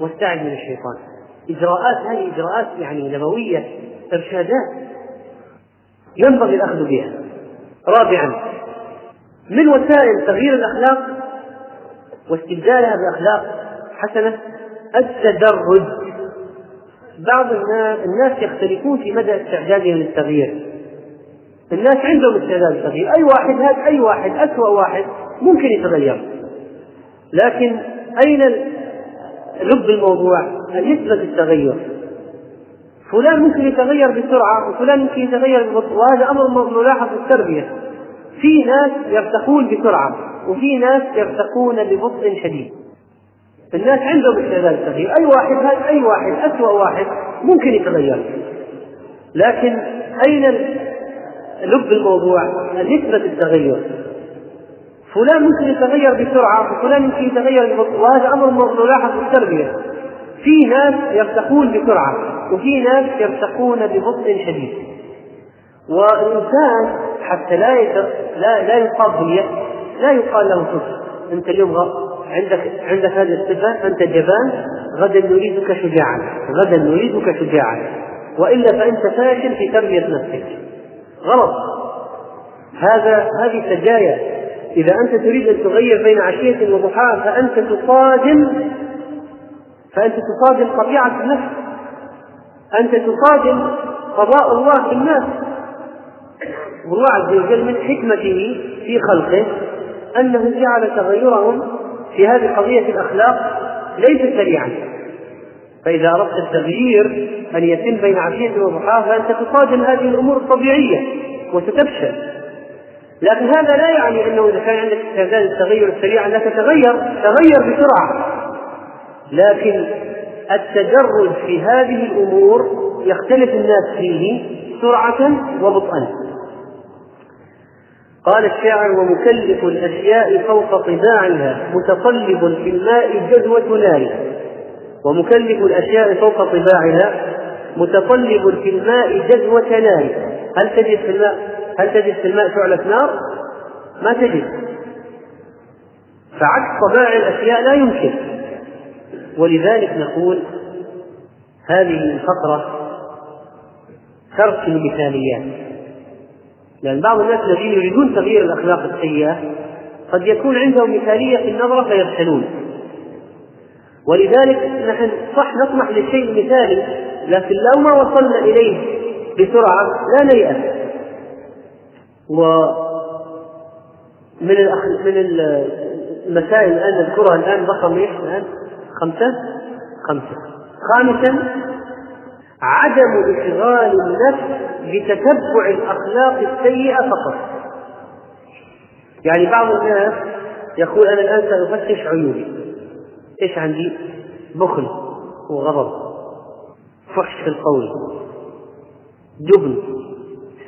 Speaker 2: واستعد من الشيطان إجراءات هذه إجراءات يعني نبوية إرشادات ينبغي الأخذ بها رابعا من وسائل تغيير الأخلاق واستبدالها بأخلاق حسنة التدرج بعض الناس, الناس يختلفون في مدى استعدادهم للتغيير الناس عندهم استعداد للتغيير أي واحد هذا أي واحد أسوأ واحد ممكن يتغير لكن أين لب الموضوع؟ نسبة التغير فلان ممكن يتغير بسرعة وفلان ممكن يتغير ببطء وهذا أمر ملاحظ في التربية في ناس يرتقون بسرعة وفي ناس يرتقون ببطء شديد الناس عندهم استعداد التغيير أي واحد هذا أي واحد أسوأ واحد ممكن يتغير لكن أين لب الموضوع؟ نسبة التغير فلان ممكن يتغير بسرعه وفلان ممكن يتغير ببطء وهذا امر ملاحظ في التربيه في ناس يرتقون بسرعه وفي ناس يرتقون ببطء شديد والانسان حتى لا يتر... لا لا يقال باليأس لا يقال له صدق انت اليوم عندك عندك هذه الصفه فانت جبان غدا نريدك شجاعا غدا نريدك شجاعا والا فانت فاشل في تربيه نفسك غلط هذا هذه سجايا إذا أنت تريد أن تغير بين عشية وضحاها فأنت تصادم فأنت تصادم طبيعة النفس أنت تصادم قضاء الله في الناس والله عز وجل من حكمته في خلقه أنه جعل تغيرهم في هذه قضية الأخلاق ليس سريعا فإذا أردت التغيير أن يتم بين عشية وضحاها فأنت تصادم هذه الأمور الطبيعية وستفشل لكن هذا لا يعني انه اذا كان عندك استعداد التغير السريع لا تتغير تغير بسرعه لكن التدرج في هذه الامور يختلف الناس فيه سرعه وبطئا قال الشاعر ومكلف الاشياء فوق طباعها متقلب في الماء جدوه نارها ومكلف الاشياء فوق طباعها متقلب في الماء جدوه نارها هل تجد في الماء هل تجد في الماء شعلة نار؟ ما تجد فعكس طبائع الأشياء لا يمكن ولذلك نقول هذه الفقرة ترك المثاليات لأن بعض الناس الذين يريدون تغيير الأخلاق السيئة قد يكون عندهم مثالية في النظرة فيرحلون ولذلك نحن صح نطمح للشيء المثالي لكن لو ما وصلنا إليه بسرعة لا نيأس ومن من المسائل الآن نذكرها الآن رقم إيش الآن؟ خمسة؟ خمسة. خامسا عدم إشغال النفس بتتبع الأخلاق السيئة فقط. يعني بعض الناس يقول أنا الآن سأفتش عيوني. إيش عندي؟ بخل وغضب فحش في القول جبن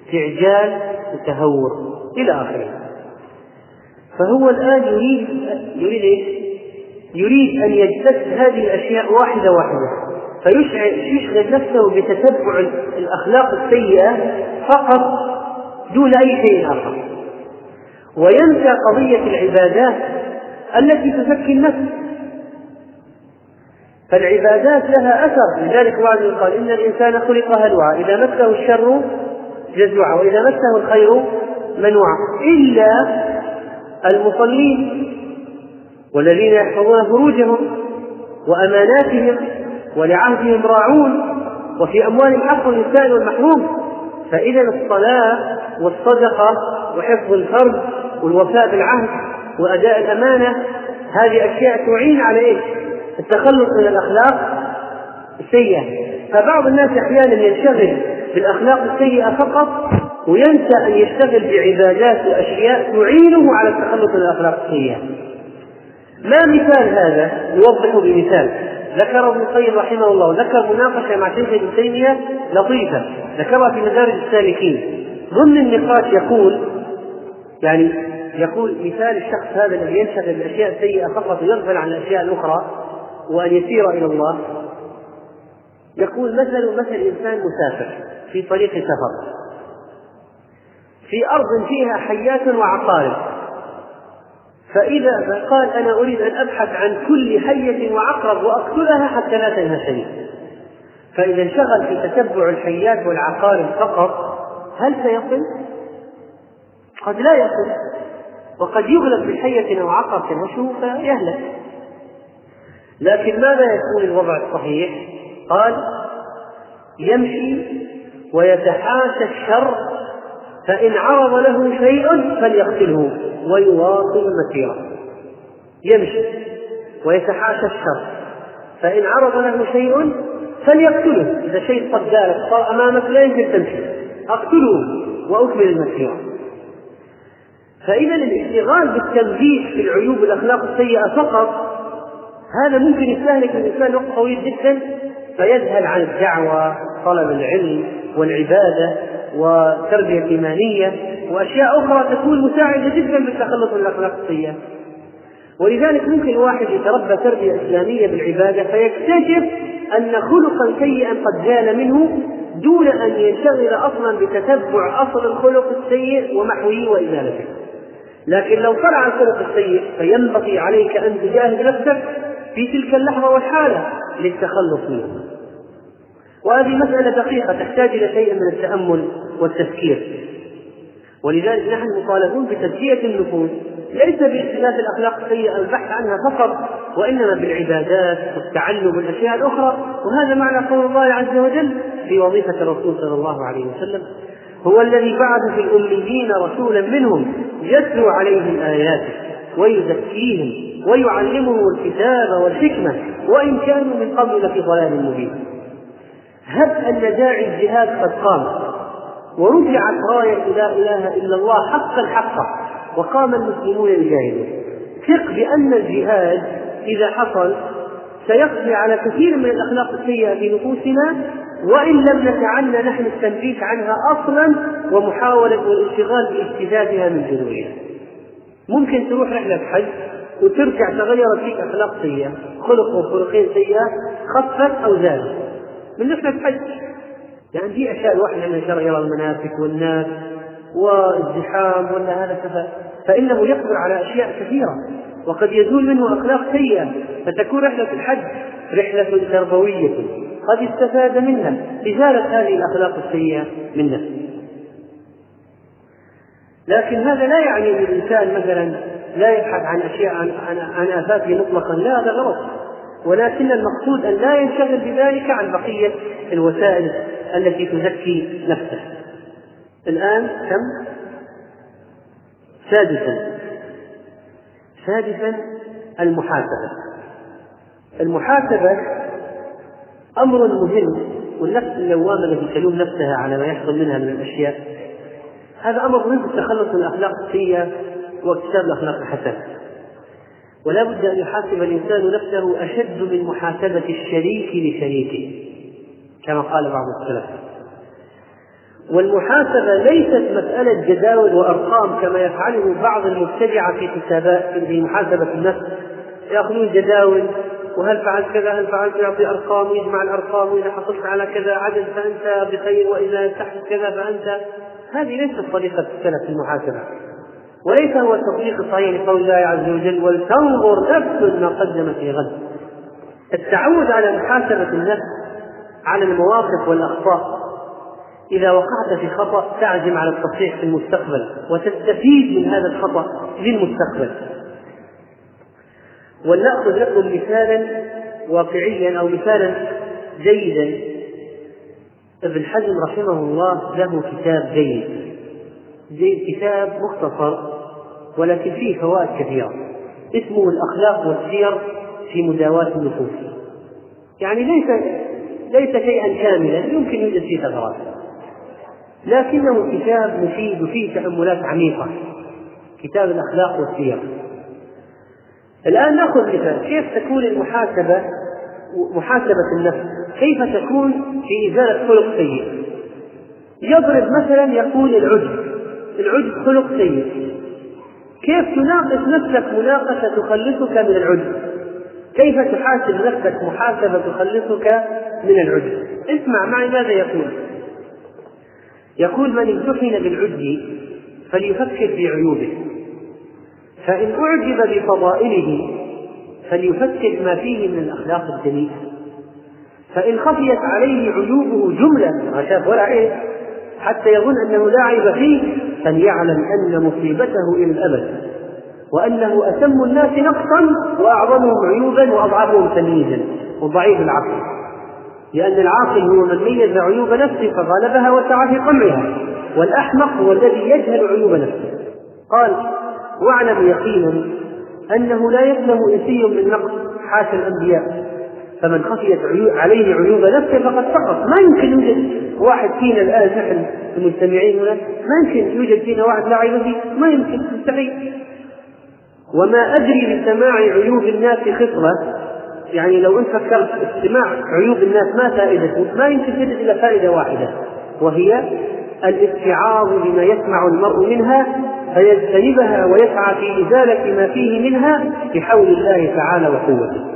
Speaker 2: استعجال وتهور إلى آخره فهو الآن يريد يريد إيش؟ يريد أن يجتث هذه الأشياء واحدة واحدة فيشغل نفسه بتتبع الأخلاق السيئة فقط دون أي شيء آخر وينسى قضية العبادات التي تزكي النفس فالعبادات لها أثر لذلك بعض قال إن الإنسان خلق هلوعا إذا مسه الشر جزوعا وإذا مسه الخير منوعا إلا المصلين والذين يحفظون فروجهم وأماناتهم ولعهدهم راعون وفي أموالهم حق للسائل والمحروم فإذا الصلاة والصدقة وحفظ الفرد والوفاء بالعهد وأداء الأمانة هذه أشياء تعين على إيه؟ التخلص من الأخلاق السيئة فبعض الناس أحيانا ينشغل بالاخلاق السيئه فقط وينسى ان يشتغل بعبادات واشياء تعينه على التخلص من الاخلاق السيئه. ما مثال هذا؟ نوضحه بمثال ذكره ابن القيم رحمه الله ذكر مناقشه مع شيخ ابن تيميه لطيفه ذكرها في مدارج السالكين ضمن النقاش يقول يعني يقول مثال الشخص هذا الذي ينشغل بالاشياء السيئه فقط ويغفل عن الاشياء الاخرى وان يسير الى الله يقول مثل مثل انسان مسافر في طريق سفر في أرض فيها حيات وعقارب فإذا قال أنا أريد أن أبحث عن كل حية وعقرب وأقتلها حتى لا تنهشني فإذا انشغل في تتبع الحيات والعقارب فقط هل سيصل؟ قد لا يصل وقد يغلب بحية أو عقرب تنهشه فيهلك لكن ماذا يكون الوضع الصحيح؟ قال يمشي ويتحاشى الشر فإن عرض له شيء فليقتله ويواصل مسيره يمشي ويتحاشى الشر فإن عرض له شيء فليقتله إذا شيء قد جالك صار أمامك لا يمكن تمشي أقتله وأكمل المسيرة فإذا الاشتغال بالتنبيه في العيوب والأخلاق السيئة فقط هذا ممكن يستهلك الإنسان وقت طويل جدا فيذهل عن الدعوة طلب العلم والعبادة والتربية الإيمانية وأشياء أخرى تكون مساعدة جدا في التخلص من الأخلاق السيئة ولذلك ممكن الواحد يتربى تربية إسلامية بالعبادة فيكتشف أن خلقا سيئا قد جال منه دون أن ينشغل أصلا بتتبع أصل الخلق السيء ومحوه وإزالته لكن لو طلع الخلق السيء فينبغي عليك أن تجاهد نفسك في تلك اللحظة والحالة للتخلص منه وهذه مسألة دقيقة تحتاج إلى شيء من التأمل والتفكير ولذلك نحن مطالبون بتزكية النفوس ليس باختلاف الأخلاق السيئة البحث عنها فقط وإنما بالعبادات والتعلم والأشياء الأخرى وهذا معنى قول الله عز وجل في وظيفة الرسول صلى الله عليه وسلم هو الذي بعث في الأميين رسولا منهم يتلو عليهم آياته ويزكيهم ويعلمهم الكتاب والحكمة وإن كانوا من قبل في ضلال مبين هب أن داعي الجهاد قد قام ورجعت راية لا إله إلا الله حقا حقا وقام المسلمون يجاهدون ثق بأن الجهاد إذا حصل سيقضي على كثير من الأخلاق السيئة في نفوسنا وإن لم نتعنى نحن التنبيه عنها أصلا ومحاولة والاشتغال باجتهادها من جنوبها ممكن تروح رحلة حج وترجع تغيرت فيك أخلاق سيئة خلق وخلقين سيئة خفت أو زادت من بالنسبة الحج يعني في أشياء الواحد لما شرع يرى المناسك والناس والزحام ولا هذا كذا فإنه يقدر على أشياء كثيرة وقد يزول منه أخلاق سيئة فتكون رحلة الحج رحلة تربوية قد استفاد منها إزالة هذه الأخلاق السيئة من نفسه لكن هذا لا يعني أن الإنسان مثلا لا يبحث عن أشياء عن عن, عن آفاته مطلقا لا هذا غلط ولكن المقصود أن لا ينشغل بذلك عن بقية الوسائل التي تزكي نفسه الآن كم؟ سادسا سادسا المحاسبة المحاسبة أمر مهم والنفس اللوامة التي تلوم نفسها على ما يحصل منها من الأشياء هذا أمر مهم في التخلص من الأخلاق السيئة واكتساب الأخلاق الحسنة ولا بد أن يحاسب الإنسان نفسه أشد من محاسبة الشريك لشريكه كما قال بعض السلف والمحاسبة ليست مسألة جداول وأرقام كما يفعله بعض المبتدعة في حسابات في محاسبة النفس يأخذون جداول وهل فعلت كذا هل فعلت يعطي أرقام ويجمع الأرقام وإذا حصلت على كذا عدد فأنت بخير وإذا تحت كذا فأنت هذه ليست طريقة السلف في المحاسبة وليس هو التطبيق الصحيح لقول الله عز وجل ولتنظر نفس ما قدم في غد التعود على محاسبة النفس على المواقف والأخطاء إذا وقعت في خطأ تعزم على التصحيح في المستقبل وتستفيد من هذا الخطأ للمستقبل ولنأخذ لكم مثالا واقعيا أو مثالا جيدا ابن حزم رحمه الله له كتاب جيد زي كتاب مختصر ولكن فيه فوائد كثيرة اسمه الأخلاق والسير في مداواة النفوس يعني ليس ليس شيئا كاملا يمكن يوجد فيه ثغرات لكنه كتاب مفيد وفيه تأملات عميقة كتاب الأخلاق والسير الآن نأخذ مثال كيف تكون المحاسبة محاسبة النفس كيف تكون في إزالة خلق سيء يضرب مثلا يقول العجب العجب خلق سيء كيف تناقش نفسك مناقشة تخلصك من العجب كيف تحاسب نفسك محاسبة تخلصك من العجب اسمع معي ماذا يقول يقول من امتحن بالعجب فليفكر في عيوبه فإن أعجب بفضائله فليفكر ما فيه من الأخلاق الجميلة فإن خفيت عليه عيوبه جملة ما شاف ولا عيب حتى يظن أنه لا عيب فيه يعلم أن مصيبته إلى الأبد وأنه أتم الناس نقصا وأعظمهم عيوبا وأضعفهم تمييزا وضعيف العقل لأن العاقل هو من ميز عيوب نفسه فغلبها وسعى في قمعها والأحمق هو الذي يجهل عيوب نفسه قال واعلم يقينا أنه لا يفهم إنسي من نقص حاشا الأنبياء فمن خفيت عليه عيوب نفسه فقد سقط ما يمكن يوجد واحد فينا الان نحن المستمعين هنا ما يمكن يوجد فينا واحد لا عيب فيه ما يمكن مستحيل وما ادري بسماع عيوب الناس خصله يعني لو انت فكرت استماع عيوب الناس ما فائدته ما يمكن تجد الا فائده واحده وهي الاستعاض بما يسمع المرء منها فيجتنبها ويسعى في ازاله ما فيه منها بحول الله تعالى وقوته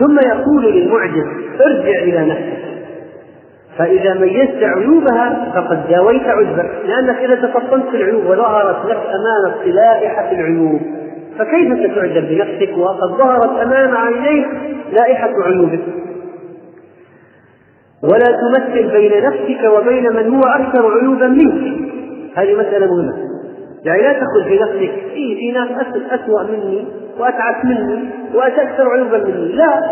Speaker 2: ثم يقول للمعجز ارجع إلى نفسك فإذا ميزت عيوبها فقد داويت عذبك لأنك إذا تفطنت العيوب وظهرت لك أمامك لائحة العيوب فكيف ستعجب بنفسك وقد ظهرت أمام عينيك لائحة عيوبك ولا تمثل بين نفسك وبين من هو أكثر عيوبا منك هذه مسألة مهمة يعني لا تقل في إيه في ناس أسوأ مني وأتعس مني واتكثر عيوبا مني لا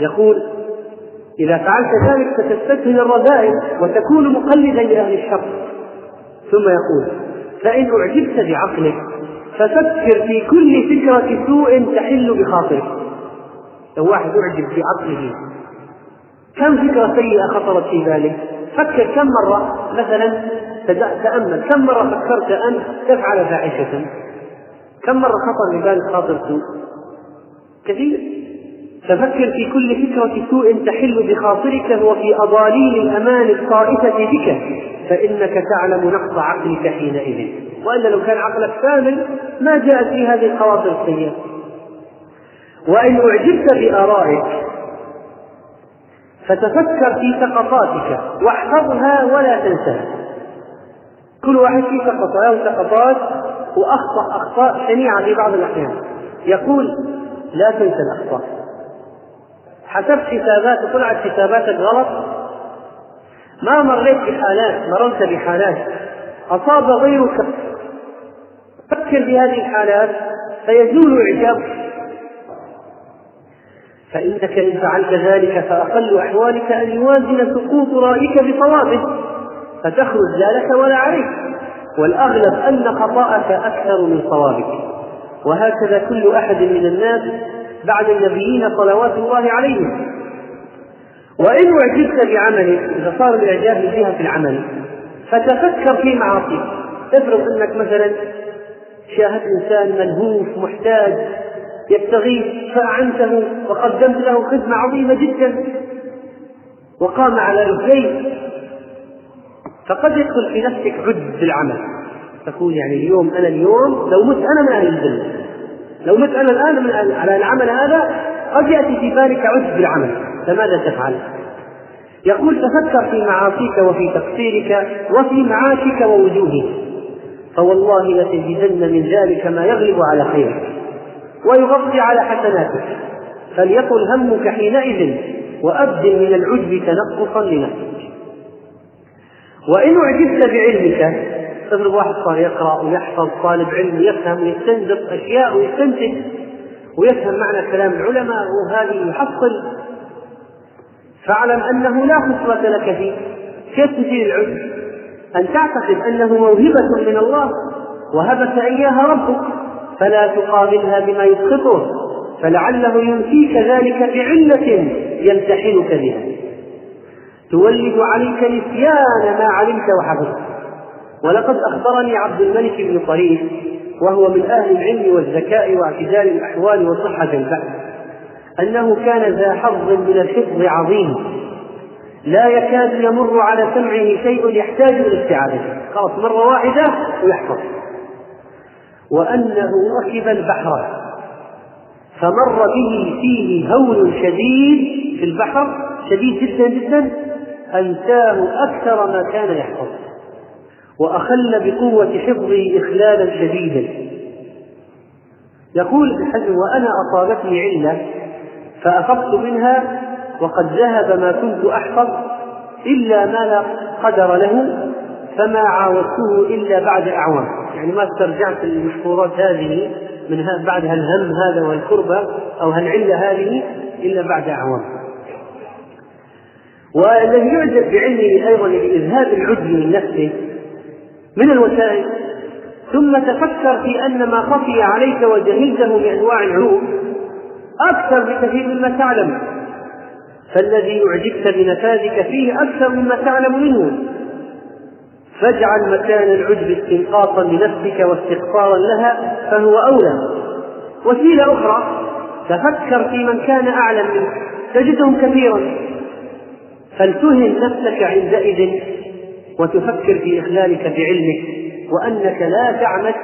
Speaker 2: يقول إذا فعلت ذلك ستستسهل الرذائل وتكون مقلدا لأهل الشر ثم يقول فإن أعجبت بعقلك ففكر في كل فكرة سوء تحل بخاطرك لو واحد أعجب بعقله كم فكرة سيئة خطرت في بالك فكر كم مرة مثلا تأمل كم مرة فكرت أن تفعل فاحشة كم مرة خطر لبال خاطر سوء؟ كثير ففكر في كل فكرة سوء تحل بخاطرك وفي أضاليل الأمان الطائفة بك فإنك تعلم نقص عقلك حينئذ وإلا لو كان عقلك كامل ما جاءت في هذه الخواطر السيئة وإن أعجبت بآرائك فتفكر في سقطاتك واحفظها ولا تنساها كل واحد فيه سقطات واخطا اخطاء شنيعه في بعض الاحيان يقول لا تنسى الاخطاء حسبت حسابات وطلعت حساباتك غلط ما مريت بحالات مررت بحالات اصاب غيرك فكر في هذه الحالات فيزول عتابك فإنك إن فعلت ذلك فأقل أحوالك أن يوازن سقوط رأيك بصوابه فتخرج لا لك ولا عليك والأغلب أن خطأك أكثر من صوابك وهكذا كل أحد من الناس بعد النبيين صلوات الله عليهم وإن أعجبت بعملك إذا صار الإعجاب بها في العمل فتفكر في معاصيك افرض أنك مثلا شاهدت إنسان ملهوف محتاج يبتغيه فأعنته وقدمت له خدمة عظيمة جدا وقام على رجليه فقد يدخل في نفسك عد بالعمل تكون يعني اليوم انا اليوم لو مت انا من اهل الجنه لو مت انا الان من على العمل هذا قد ياتي في بالك عد بالعمل فماذا تفعل؟ يقول تفكر في معاصيك وفي تقصيرك وفي معاشك ووجوهك فوالله لتجدن من ذلك ما يغلب على خيرك ويغطي على حسناتك فليقل همك حينئذ وأبدل من العجب تنقصا لنفسك وإن أعجبت بعلمك تضرب واحد صار يقرأ ويحفظ طالب علم ويفهم ويستنبط أشياء ويستنتج ويفهم معنى كلام العلماء وهذه يحصل فاعلم أنه لا خصلة لك فيه كيف تجيء العلم أن تعتقد أنه موهبة من الله وهبك إياها ربك فلا تقابلها بما يسخطه فلعله ينسيك ذلك بعلة يمتحنك بها تولد عليك نسيان ما علمت وحفظت ولقد أخبرني عبد الملك بن طريف وهو من أهل العلم والذكاء واعتدال الأحوال وصحة البحث أنه كان ذا حظ من الحفظ عظيم لا يكاد يمر على سمعه شيء يحتاج إلى استعادته خلاص مرة واحدة ويحفظ وأنه ركب البحر فمر به فيه هول شديد في البحر شديد جدا جدا أنساه أكثر ما كان يحفظ وأخل بقوة حفظه إخلالا شديدا يقول ابن وأنا أصابتني علة فأفقت منها وقد ذهب ما كنت أحفظ إلا ما لا قدر له فما عاودته إلا بعد أعوام يعني ما استرجعت المشكورات هذه من بعد هالهم هذا والكربة أو هالعلة هذه إلا بعد أعوام والذي يعجب بعلمه ايضا لاذهاب العجب من نفسه من الوسائل ثم تفكر في ان ما خفي عليك وجهلته من انواع العلوم اكثر بكثير مما تعلم فالذي يعجبك بنفاذك فيه اكثر مما تعلم منه فاجعل مكان العجب استنقاصا لنفسك واستغفارا لها فهو اولى وسيله اخرى تفكر في من كان اعلم منك تجدهم كثيرا فلتهم نفسك عندئذ وتفكر في إخلالك بعلمك وأنك لا تعمل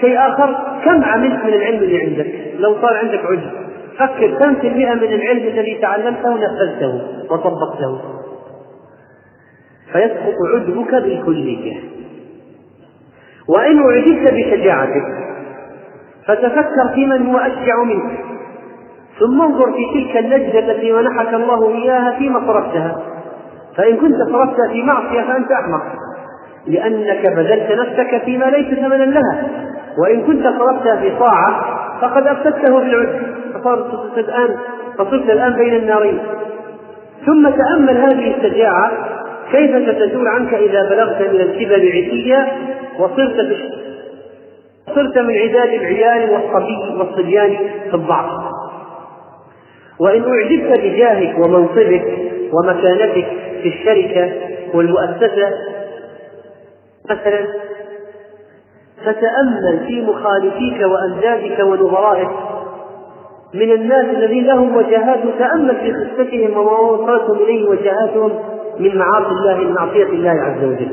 Speaker 2: شيء آخر كم عملت من العلم اللي عندك لو صار عندك عجز فكر كم في المئة من العلم الذي تعلمته نفذته وطبقته فيسقط عجبك بالكلية وإن أعجبت بشجاعتك فتفكر في من هو أشجع منك ثم انظر في تلك اللجنة التي منحك الله إياها فيما صرفتها فإن كنت صرفت في معصية فأنت أحمق لأنك بذلت نفسك فيما ليس ثمنا لها وإن كنت صرفتها في طاعة فقد أفسدته بالعدل فصرت الآن فصرت الآن بين النارين ثم تأمل هذه الشجاعة كيف ستزول عنك إذا بلغت من الكبر عتيا وصرت صرت من عداد العيال والصبي والصبيان في الضعف وإن أعجبت بجاهك ومنصبك ومكانتك في الشركة والمؤسسة مثلا فتأمل في مخالفيك وأمجادك ونظرائك من الناس الذين لهم وجهات تأمل في خستهم وما وصلتهم إليه وجهاتهم من معاصي الله من معصية الله عز وجل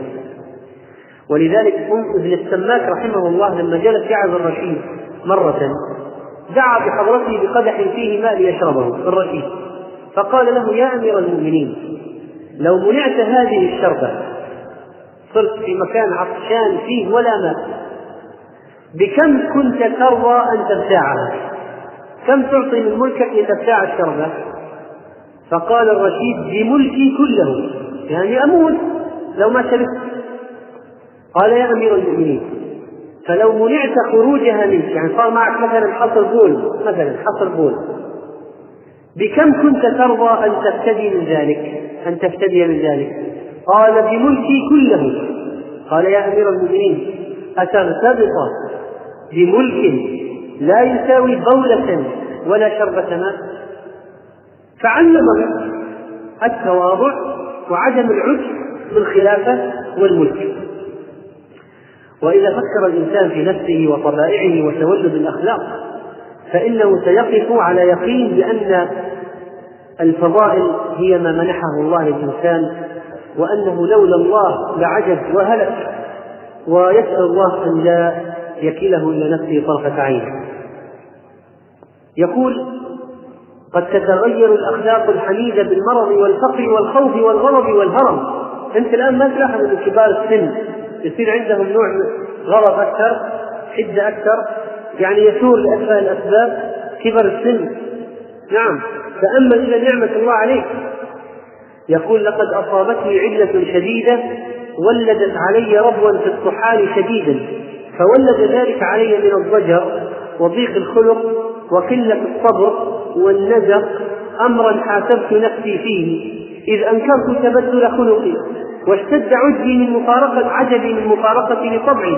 Speaker 2: ولذلك ابن السماك رحمه الله لما جلس يعظ الرشيد مرة دعا بحضرته بقدح فيه ماء ليشربه الرشيد فقال له يا أمير المؤمنين لو منعت هذه الشربة صرت في مكان عطشان فيه ولا ماء بكم كنت ترضى أن تبتاعها كم تعطي من ملكك لتبتاع الشربة فقال الرشيد بملكي كله يعني أموت لو ما شربت قال يا أمير المؤمنين فلو منعت خروجها منك يعني صار معك مثلا حصر بول مثلا حصر بول بكم كنت ترضى أن تفتدي من ذلك أن تفتدي من ذلك قال بملكي كله قال يا أمير المؤمنين أترتبط بملك لا يساوي بولة ولا شربة ماء فعلمه التواضع وعدم العجب بالخلافة والملك وإذا فكر الإنسان في نفسه وطبائعه وتولد الأخلاق فإنه سيقف على يقين بأن الفضائل هي ما منحه الله للإنسان وأنه لولا الله لعجز وهلك ويسأل الله أن لا يكله إلى نفسه طرفة عين يقول قد تتغير الأخلاق الحميدة بالمرض والفقر والخوف والغضب والهرم أنت الآن ما تلاحظ أن كبار السن يصير عندهم نوع غضب أكثر حدة أكثر يعني يثور لأسفل الأسباب كبر السن نعم تأمل إذا نعمة الله عليك يقول لقد أصابتني علة شديدة ولدت علي ربوا في الطحال شديدا فولد ذلك علي من الضجر وضيق الخلق وقلة الصبر والنزق أمرا حاسبت نفسي فيه إذ أنكرت تبدل خلقي واشتد عجبي من مفارقة عجبي من مفارقتي لطبعي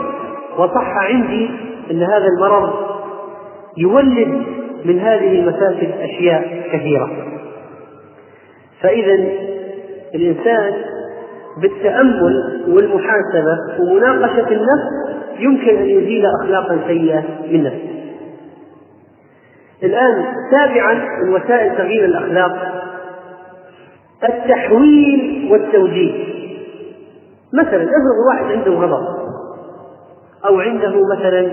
Speaker 2: وصح عندي أن هذا المرض يولد من هذه المفاسد أشياء كثيرة فإذا الإنسان بالتأمل والمحاسبة ومناقشة النفس يمكن أن يزيل أخلاقا سيئة من نفسه الآن سابعا من وسائل تغيير الأخلاق التحويل والتوجيه مثلا افرض واحد عنده غضب أو عنده مثلا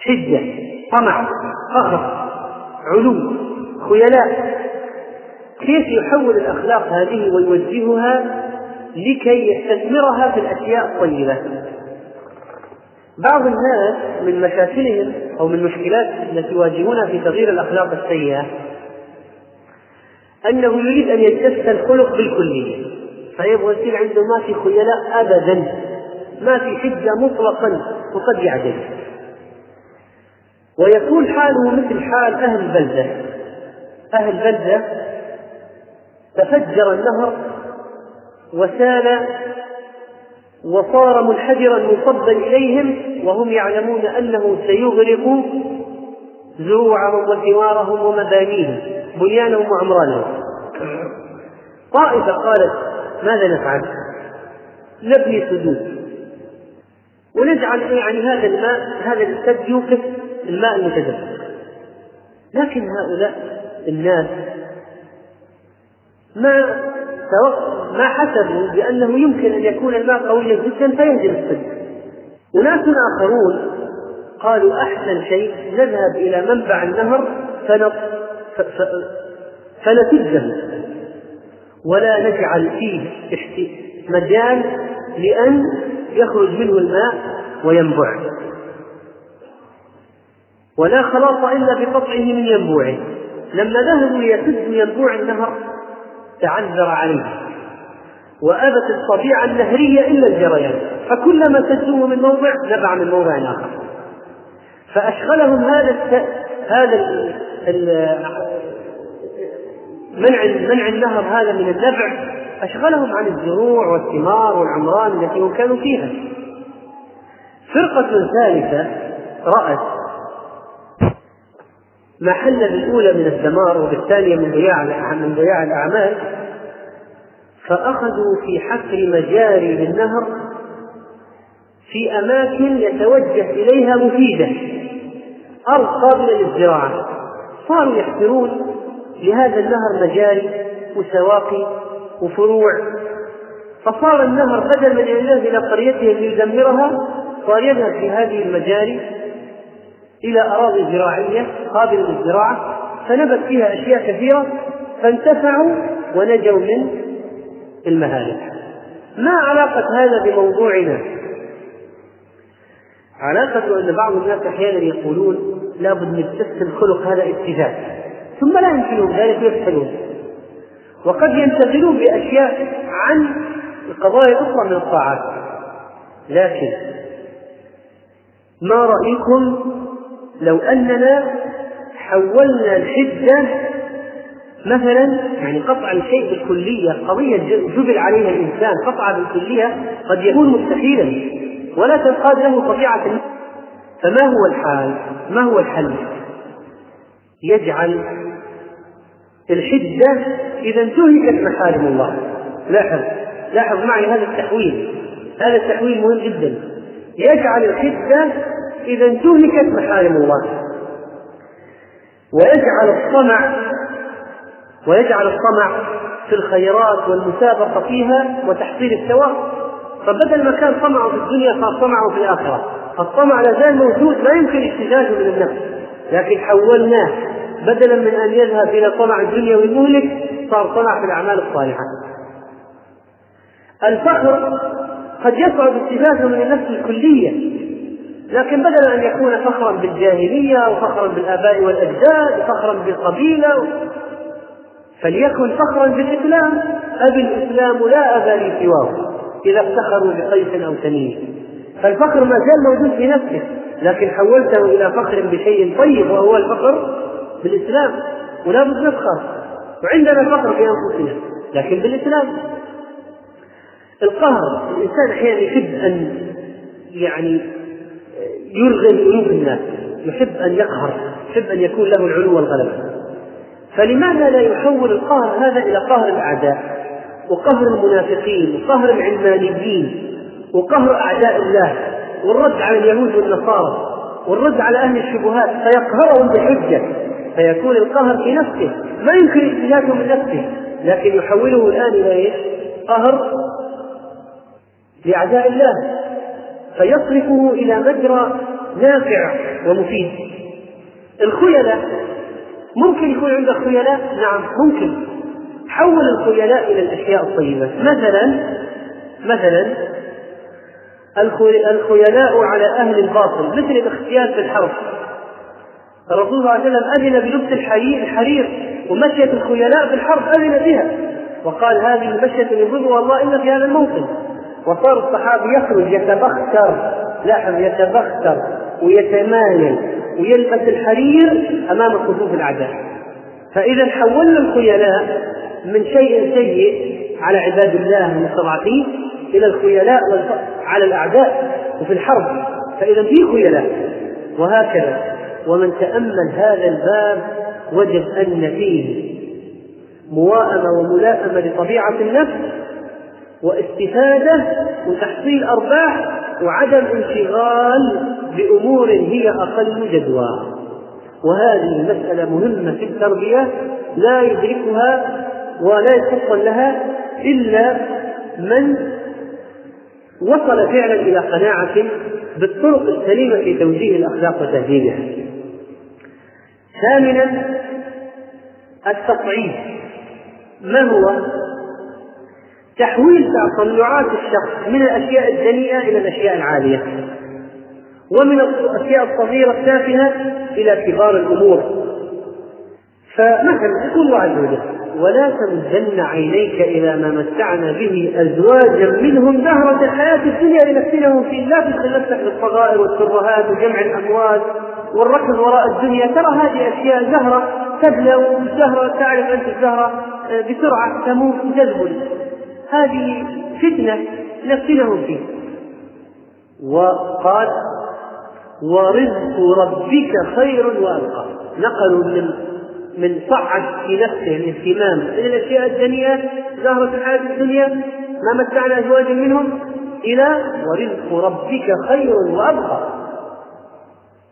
Speaker 2: حجة طمع فخر علو خيلاء كيف يحول الأخلاق هذه ويوجهها لكي يستثمرها في الأشياء الطيبة بعض الناس من مشاكلهم أو من مشكلات التي يواجهونها في تغيير الأخلاق السيئة أنه يريد أن يجتث الخلق بالكلية فيبغى يصير عنده ما في خيلاء أبدا ما في حجة مطلقا وقد يعدل ويكون حاله مثل حال أهل بلدة أهل بلدة تفجر النهر وسال وصار منحدرا مصبا إليهم وهم يعلمون أنه سيغرق زروعهم وثمارهم ومبانيهم بنيانهم وعمرانهم طائفة قالت ماذا نفعل؟ نبني سدود ونجعل يعني هذا الماء هذا السد يوقف الماء المتدفق لكن هؤلاء الناس ما ما حسبوا بأنه يمكن أن يكون الماء قويا جدا فيهدم السد أناس آخرون قالوا أحسن شيء نذهب إلى منبع النهر فنسده ولا نجعل فيه مجال لأن يخرج منه الماء وينبع ولا خلاص إلا بقطعه من ينبوعه لما ذهبوا ليسدوا ينبوع النهر تعذر عليه وابت الطبيعه النهريه الا الجريان فكلما سدوه من موضع نبع من موضع اخر فاشغلهم هذا الس... هذا ال... ال... منع منع النهر هذا من النبع أشغلهم عن الزروع والثمار والعمران التي كانوا فيها فرقة ثالثة رأت ما حل بالأولى من الدمار وبالثانية من ضياع من ضياع الأعمال فأخذوا في حفر مجاري للنهر في أماكن يتوجه إليها مفيدة أرض قابلة للزراعة صاروا يحفرون لهذا النهر مجاري وسواقي وفروع فصار النهر بدل من ان يذهب الى قريته ليدمرها صار يذهب في هذه المجاري الى اراضي زراعيه قابله للزراعه فنبت فيها اشياء كثيره فانتفعوا ونجوا من المهالك ما علاقه هذا بموضوعنا علاقة أن بعض الناس أحيانا يقولون لابد من خلق الخلق هذا اتجاه ثم لا يمكنهم ذلك ويفشلون وقد ينتقلون بأشياء عن القضايا الأخرى من الطاعات لكن ما رأيكم لو أننا حولنا الحجة مثلا يعني قطع الشيء بالكلية قضية جبل عليها الإنسان قطعها بالكلية قد يكون مستحيلا ولا تنقاد له طبيعة فما هو الحال؟ ما هو الحل؟ يجعل الحجة إذا انتهكت محارم الله لاحظ لاحظ معي هذا التحويل هذا التحويل مهم جدا يجعل الحجة إذا انتهكت محارم الله ويجعل الطمع ويجعل الطمع في الخيرات والمسابقة فيها وتحصيل الثواب فبدل ما كان طمعه في الدنيا صار طمعه في الآخرة الطمع لا زال موجود لا يمكن احتجاجه من النفس لكن حولناه بدلا من ان يذهب الى طمع الدنيوي المهلك صار طمع في الاعمال الصالحه الفخر قد يصعب استفاده من النفس الكليه لكن بدلا ان يكون فخرا بالجاهليه وفخرا بالاباء والاجداد وفخرا بالقبيله فليكن فخرا بالاسلام ابي الاسلام لا ابا لي سواه اذا افتخروا بقيس او سنين فالفخر ما زال موجود في نفسك لكن حولته الى فخر بشيء طيب وهو الفخر بالاسلام ولا بد نفخر وعندنا فقر في انفسنا لكن بالاسلام القهر الانسان احيانا يحب ان يعني آه، يلغي قلوب الناس يحب ان يقهر يحب ان يكون له العلو والغلبه فلماذا لا يحول القهر هذا الى قهر الاعداء وقهر المنافقين وقهر العلمانيين وقهر اعداء الله والرد على اليهود والنصارى والرد على اهل الشبهات فيقهرهم بحجه فيكون القهر في نفسه ما يمكن اجتهاده من نفسه لكن يحوله الان الى ايش؟ قهر لاعداء الله فيصرفه الى مجرى نافع ومفيد الخيلاء ممكن يكون عندك خيلاء نعم ممكن حول الخيلاء الى الاشياء الطيبه مثلا مثلا الخيلاء على اهل الباطل مثل الاختيال في الحرب الرسول صلى الله عليه وسلم أذن بلبس الحرير, ومشية الخيلاء في الحرب أذن بها وقال هذه مشية يقول والله إلا في هذا الموسم وصار الصحابي يخرج يتبختر لاحظ يتبختر ويتمايل ويلبس الحرير أمام صفوف الأعداء فإذا حولنا الخيلاء من شيء سيء على عباد الله المستضعفين إلى الخيلاء على الأعداء وفي الحرب فإذا في خيلاء وهكذا ومن تأمل هذا الباب وجد أن فيه مواءمة وملائمة لطبيعة النفس واستفادة وتحصيل أرباح وعدم انشغال بأمور هي أقل جدوى وهذه المسألة مهمة في التربية لا يدركها ولا يتفطن لها إلا من وصل فعلا إلى قناعة بالطرق السليمة في توجيه الأخلاق وتهذيبها ثامنا التصعيد ما هو تحويل تصنعات الشخص من الاشياء الدنيئه الى الاشياء العاليه ومن الاشياء الصغيره التافهه الى كبار الامور فمثلا يقول الله عز وجل ولا تمدن عينيك إلى ما متعنا به أزواجا منهم زهرة الحياة الدنيا لنفتنهم فيه لا نفسك بالصغائر والترهات وجمع الأموال والركض وراء الدنيا ترى هذه أشياء زهرة تبلى والزهرة تعرف أنت الزهرة آه، بسرعة تموت تذبل هذه فتنة لنفتنهم فيه وقال ورزق ربك خير وأبقى نقلوا من من صعد في نفسه الاهتمام من الاشياء الدنيئه زهره الحياه الدنيا ما متعنا ازواجا منهم الى ورزق ربك خير وابقى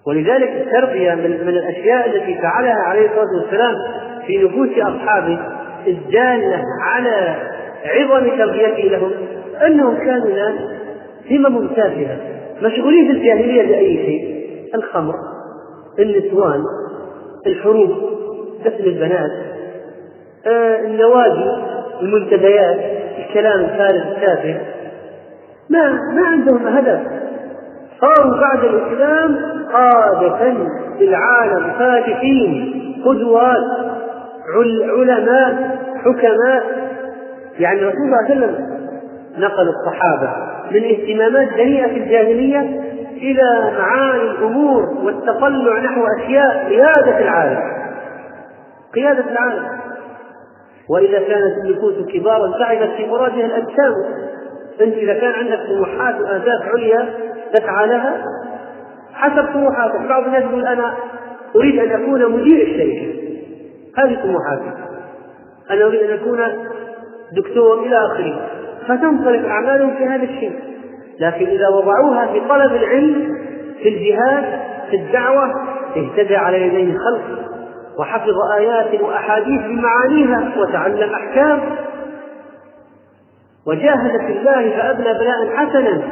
Speaker 2: ولذلك التربية من, من الأشياء التي فعلها عليه الصلاة والسلام في نفوس أصحابه الدالة على عظم تربيته لهم أنهم كانوا ناس همم تافهة مشغولين في الجاهلية بأي شيء الخمر النسوان الحروب دفن البنات آه، النوادي المنتديات الكلام الفارغ التافه ما ما عندهم هدف صاروا بعد الاسلام قادة في العالم فاتحين قدوات علماء حكماء يعني الرسول صلى الله عليه وسلم نقل الصحابة من اهتمامات دنيئة في الجاهلية إلى معاني الأمور والتطلع نحو أشياء قيادة العالم قيادة العالم وإذا كانت النفوس كبارا تعبت في مرادها الأجسام أنت إذا كان عندك طموحات وأهداف عليا تسعى لها حسب طموحاتك بعض الناس يقول أنا أريد أن أكون مدير الشركة هذه طموحاتي أنا أريد أن أكون دكتور إلى آخره فتنطلق أعمالهم في هذا الشيء لكن إذا وضعوها في طلب العلم في الجهاد في الدعوة اهتدى على يديه خلق وحفظ آيات وأحاديث بمعانيها وتعلم أحكام وجاهد في الله فأبلى بلاء حسنا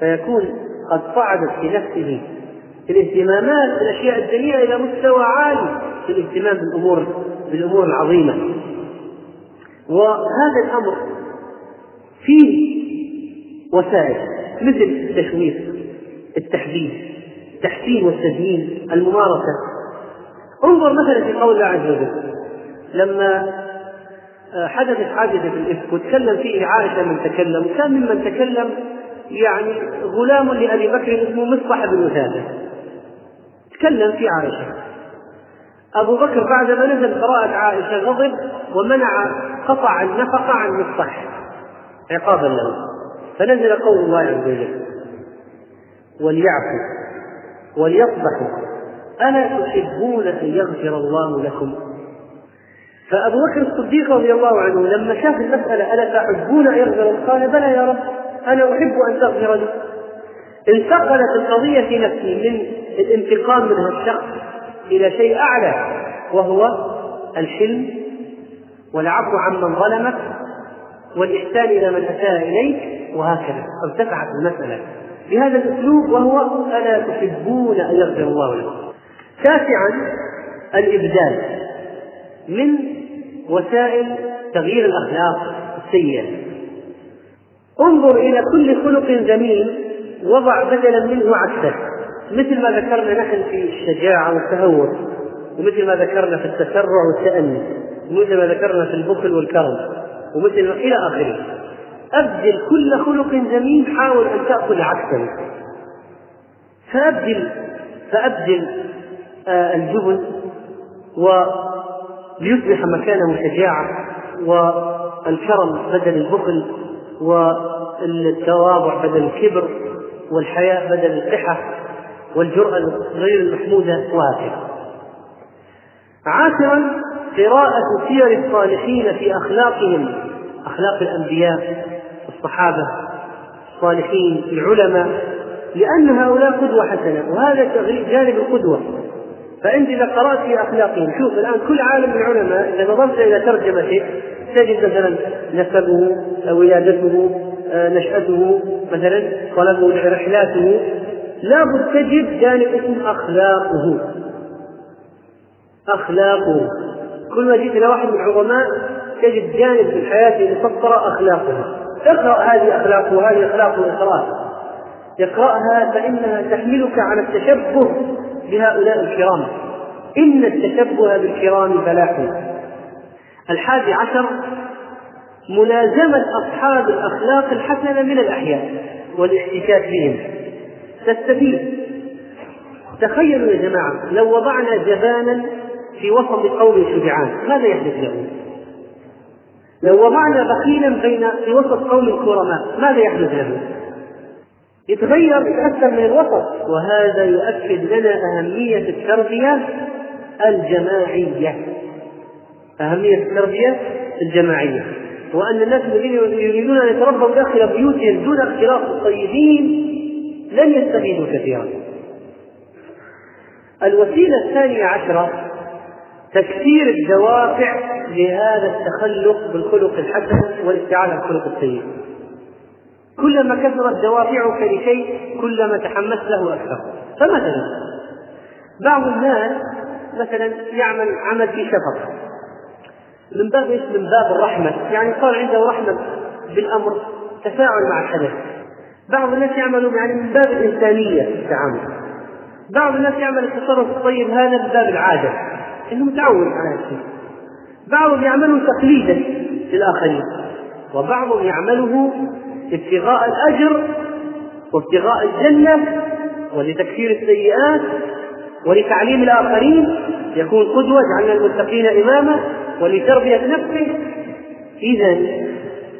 Speaker 2: فيكون قد صعدت في نفسه في الاهتمامات بالأشياء الدنيئة إلى مستوى عالي في الاهتمام بالأمور بالأمور العظيمة وهذا الأمر فيه وسائل مثل التشويق التحديد التحسين والتزيين الممارسة انظر مثلا في قول الله عز وجل لما آه، حدثت حادثة في الإفك وتكلم فيه عائشة من تكلم وكان ممن تكلم يعني غلام لأبي بكر اسمه مصطح بن وثالة تكلم في عائشة أبو بكر بعد ما نزل قراءة عائشة غضب ومنع قطع النفقة عن مصطح عقابا له فنزل قول الله عز وجل وليعفوا وليصبحوا ألا تحبون أن يغفر الله لكم فأبو بكر الصديق رضي الله عنه لما شاف المسألة ألا تحبون أن يغفر الله قال بلى يا رب أنا أحب أن تغفر لي انتقلت القضية في نفسي من الانتقام من الشخص إلى شيء أعلى وهو الحلم والعفو عمن ظلمك والإحسان إلى من أساء إليك وهكذا ارتفعت المسألة بهذا الأسلوب وهو ألا تحبون أن يغفر الله لكم تاسعا الإبدال من وسائل تغيير الأخلاق السيئة انظر إلى كل خلق جميل وضع بدلا منه عكسه مثل ما ذكرنا نحن في الشجاعة والتهور ومثل ما ذكرنا في التسرع والتأني ومثل ما ذكرنا في البخل والكرم ومثل إلى آخره أبدل كل خلق جميل حاول أن تأخذ عكسه فأبدل فأبدل آه، الجبن وليصبح مكانه شجاعة والكرم بدل البخل والتواضع بدل الكبر والحياء بدل القحة والجرأة غير المحمودة وهكذا عاشرا قراءة سير الصالحين في أخلاقهم أخلاق الأنبياء الصحابة الصالحين العلماء لأن هؤلاء قدوة حسنة وهذا جانب القدوة فانت اذا قرات في اخلاقهم شوف الان كل عالم من العلماء اذا نظرت الى ترجمه شيء تجد مثلا نسبه ولادته آه، نشأته مثلا طلبه رحلاته لابد تجد جانب اسم اخلاقه اخلاقه كل ما جئت الى واحد من العظماء تجد جانب في حياته مسطره اخلاقه اقرا هذه اخلاقه وهذه اخلاقه اقراها اقراها فانها تحملك على التشبه بهؤلاء الكرام إن التشبه بالكرام فلاح الحادي عشر ملازمة أصحاب الأخلاق الحسنة من الأحياء والاحتكاك بهم تستفيد تخيلوا يا جماعة لو وضعنا جبانا في وسط قوم شجعان ماذا يحدث له؟ لو وضعنا بخيلا بين في وسط قوم كرماء ماذا يحدث له؟ يتغير أكثر من الوسط وهذا يؤكد لنا أهمية التربية الجماعية أهمية التربية الجماعية وأن الناس الذين يريدون أن يتربوا داخل بيوتهم دون اختلاط الطيبين لن يستفيدوا كثيرا الوسيلة الثانية عشرة تكثير الدوافع لهذا التخلق بالخلق الحسن والاستعانة بالخلق السيء كلما كثرت دوافعك لشيء كلما تحمست له أكثر فمثلا بعض الناس مثلا يعمل عمل في شفقة من باب ايش؟ من باب الرحمة، يعني صار عنده رحمة بالأمر، تفاعل مع الحدث. بعض الناس يعملوا يعني من باب الإنسانية في التعامل. بعض الناس يعمل التصرف الطيب هذا من باب العادة، انه متعود على الشيء. بعضهم يعمله تقليدا للآخرين، وبعضهم يعمله ابتغاء الأجر وابتغاء الجنة ولتكفير السيئات ولتعليم الآخرين يكون قدوة جعلنا المتقين إماما ولتربية نفسه إذا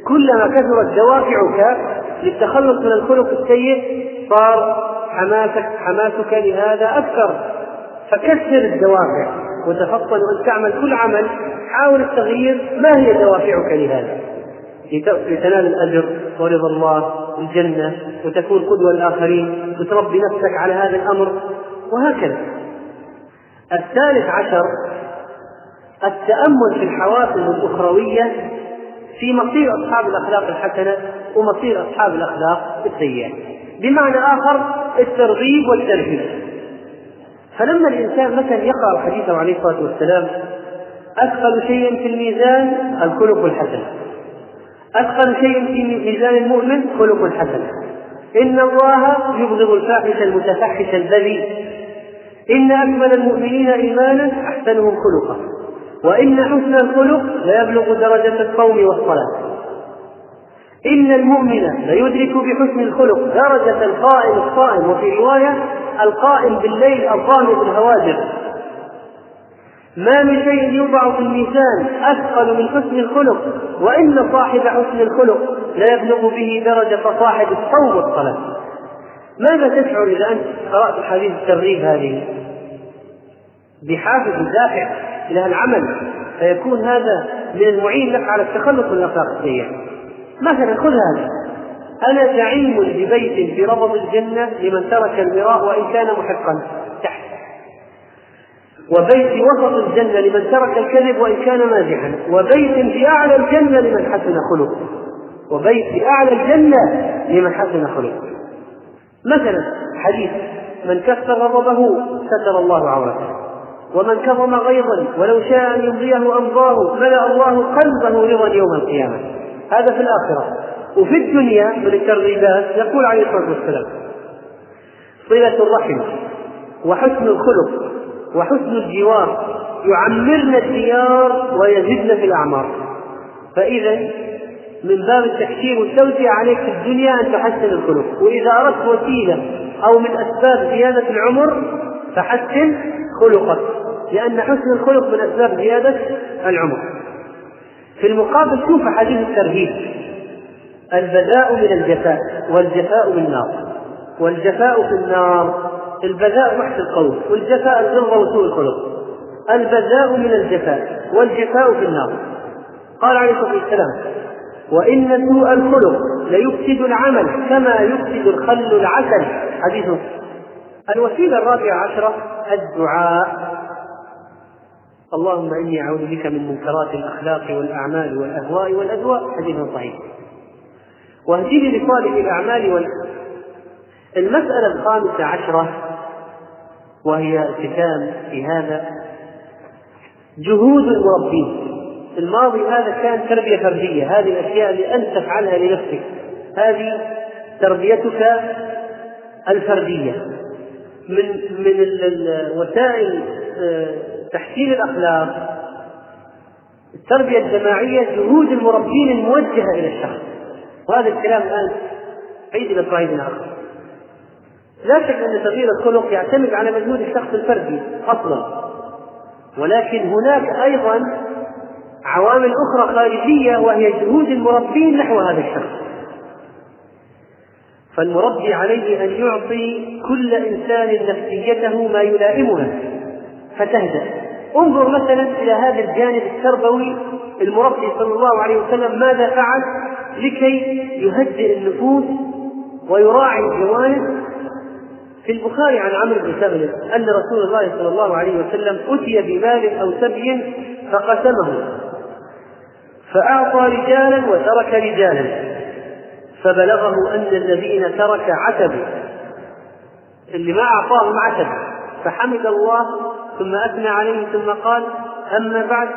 Speaker 2: كلما كثرت دوافعك للتخلص من الخلق السيء صار حماسك حماسك لهذا أكثر فكثر الدوافع وتفضل أن تعمل كل عمل حاول التغيير ما هي دوافعك لهذا لتنال الأجر ورضا الله والجنة وتكون قدوة للآخرين وتربي نفسك على هذا الأمر وهكذا الثالث عشر التأمل في الحوافز الأخروية في مصير أصحاب الأخلاق الحسنة ومصير أصحاب الأخلاق السيئة بمعنى آخر الترغيب والترهيب فلما الإنسان مثلا يقرأ حديثه عليه الصلاة والسلام أثقل شيء في الميزان الخلق الحسن أثقل شيء في ميزان المؤمن خلق حسن إن الله يبغض الفاحش المتفحش البذيء إن أكمل المؤمنين إيمانا أحسنهم خلقا وإن حسن الخلق ليبلغ درجة الصوم والصلاة إن المؤمن ليدرك بحسن الخلق درجة القائم الصائم وفي رواية القائم بالليل القائم بالهواجر ما من شيء يوضع في الميزان أثقل من حسن الخلق وإن صاحب حسن الخلق لا يبلغ به درجة صاحب الصوم والصلاة ماذا تشعر إذا أنت قرأت حديث الترغيب هذه بحافز دافع إلى العمل فيكون هذا من المعين لك على التخلص من الأخلاق السيئة مثلا خذ هذا أنا زعيم ببيت في ربض الجنة لمن ترك المراء وإن كان محقا تحت وبيت وسط الجنة لمن ترك الكذب وإن كان مازحا وبيت في أعلى الجنة لمن حسن خلقه وبيت في أعلى الجنة لمن حسن خلقه مثلا حديث من كفر غضبه ستر الله عورته ومن كظم غيظا ولو شاء أن يمضيه أنظاره ملأ الله قلبه رضا يوم القيامة هذا في الآخرة وفي الدنيا من الترغيبات يقول عليه الصلاة والسلام صلة الرحم وحسن الخلق وحسن الجوار يعمرن الديار ويزدن في الأعمار فإذا من باب التحكيم والتوسعة عليك في الدنيا أن تحسن الخلق وإذا أردت وسيلة أو من أسباب زيادة العمر فحسن خلقك لأن حسن الخلق من أسباب زيادة العمر في المقابل شوف حديث الترهيب البذاء من الجفاء والجفاء بالنار والجفاء في النار البذاء محد القول والجفاء الغلظة وسوء الخلق البذاء من الجفاء والجفاء في النار قال عليه الصلاة والسلام وإن سوء الخلق ليفسد العمل كما يفسد الخل العسل حديث الوسيلة الرابعة عشرة الدعاء اللهم إني أعوذ بك من منكرات الأخلاق والأعمال والأهواء والأذواء حديث صحيح واهدني لصالح الأعمال وال... المسألة الخامسة عشرة وهي ختام في هذا جهود المربين في الماضي هذا كان تربية فردية هذه الأشياء اللي أنت تفعلها لنفسك هذه تربيتك الفردية من من وسائل آه، تحسين الأخلاق التربية الجماعية جهود المربين الموجهة إلى الشخص وهذا الكلام الآن عيد إلى الآخر لا شك أن تغيير الخلق يعتمد على مجهود الشخص الفردي أصلا ولكن هناك أيضا عوامل أخرى خارجية وهي جهود المربين نحو هذا الشخص فالمربي عليه أن يعطي كل إنسان نفسيته ما يلائمها فتهدأ انظر مثلا إلى هذا الجانب التربوي المربي صلى الله عليه وسلم ماذا فعل لكي يهدئ النفوس ويراعي الجوانب في البخاري عن عمرو بن سهل أن رسول الله صلى الله عليه وسلم أتي بمال أو سبي فقسمه فأعطى رجالا وترك رجالا فبلغه أن الذين ترك عتبوا اللي ما أعطاهم عتب فحمد الله ثم أثنى عليه ثم قال أما بعد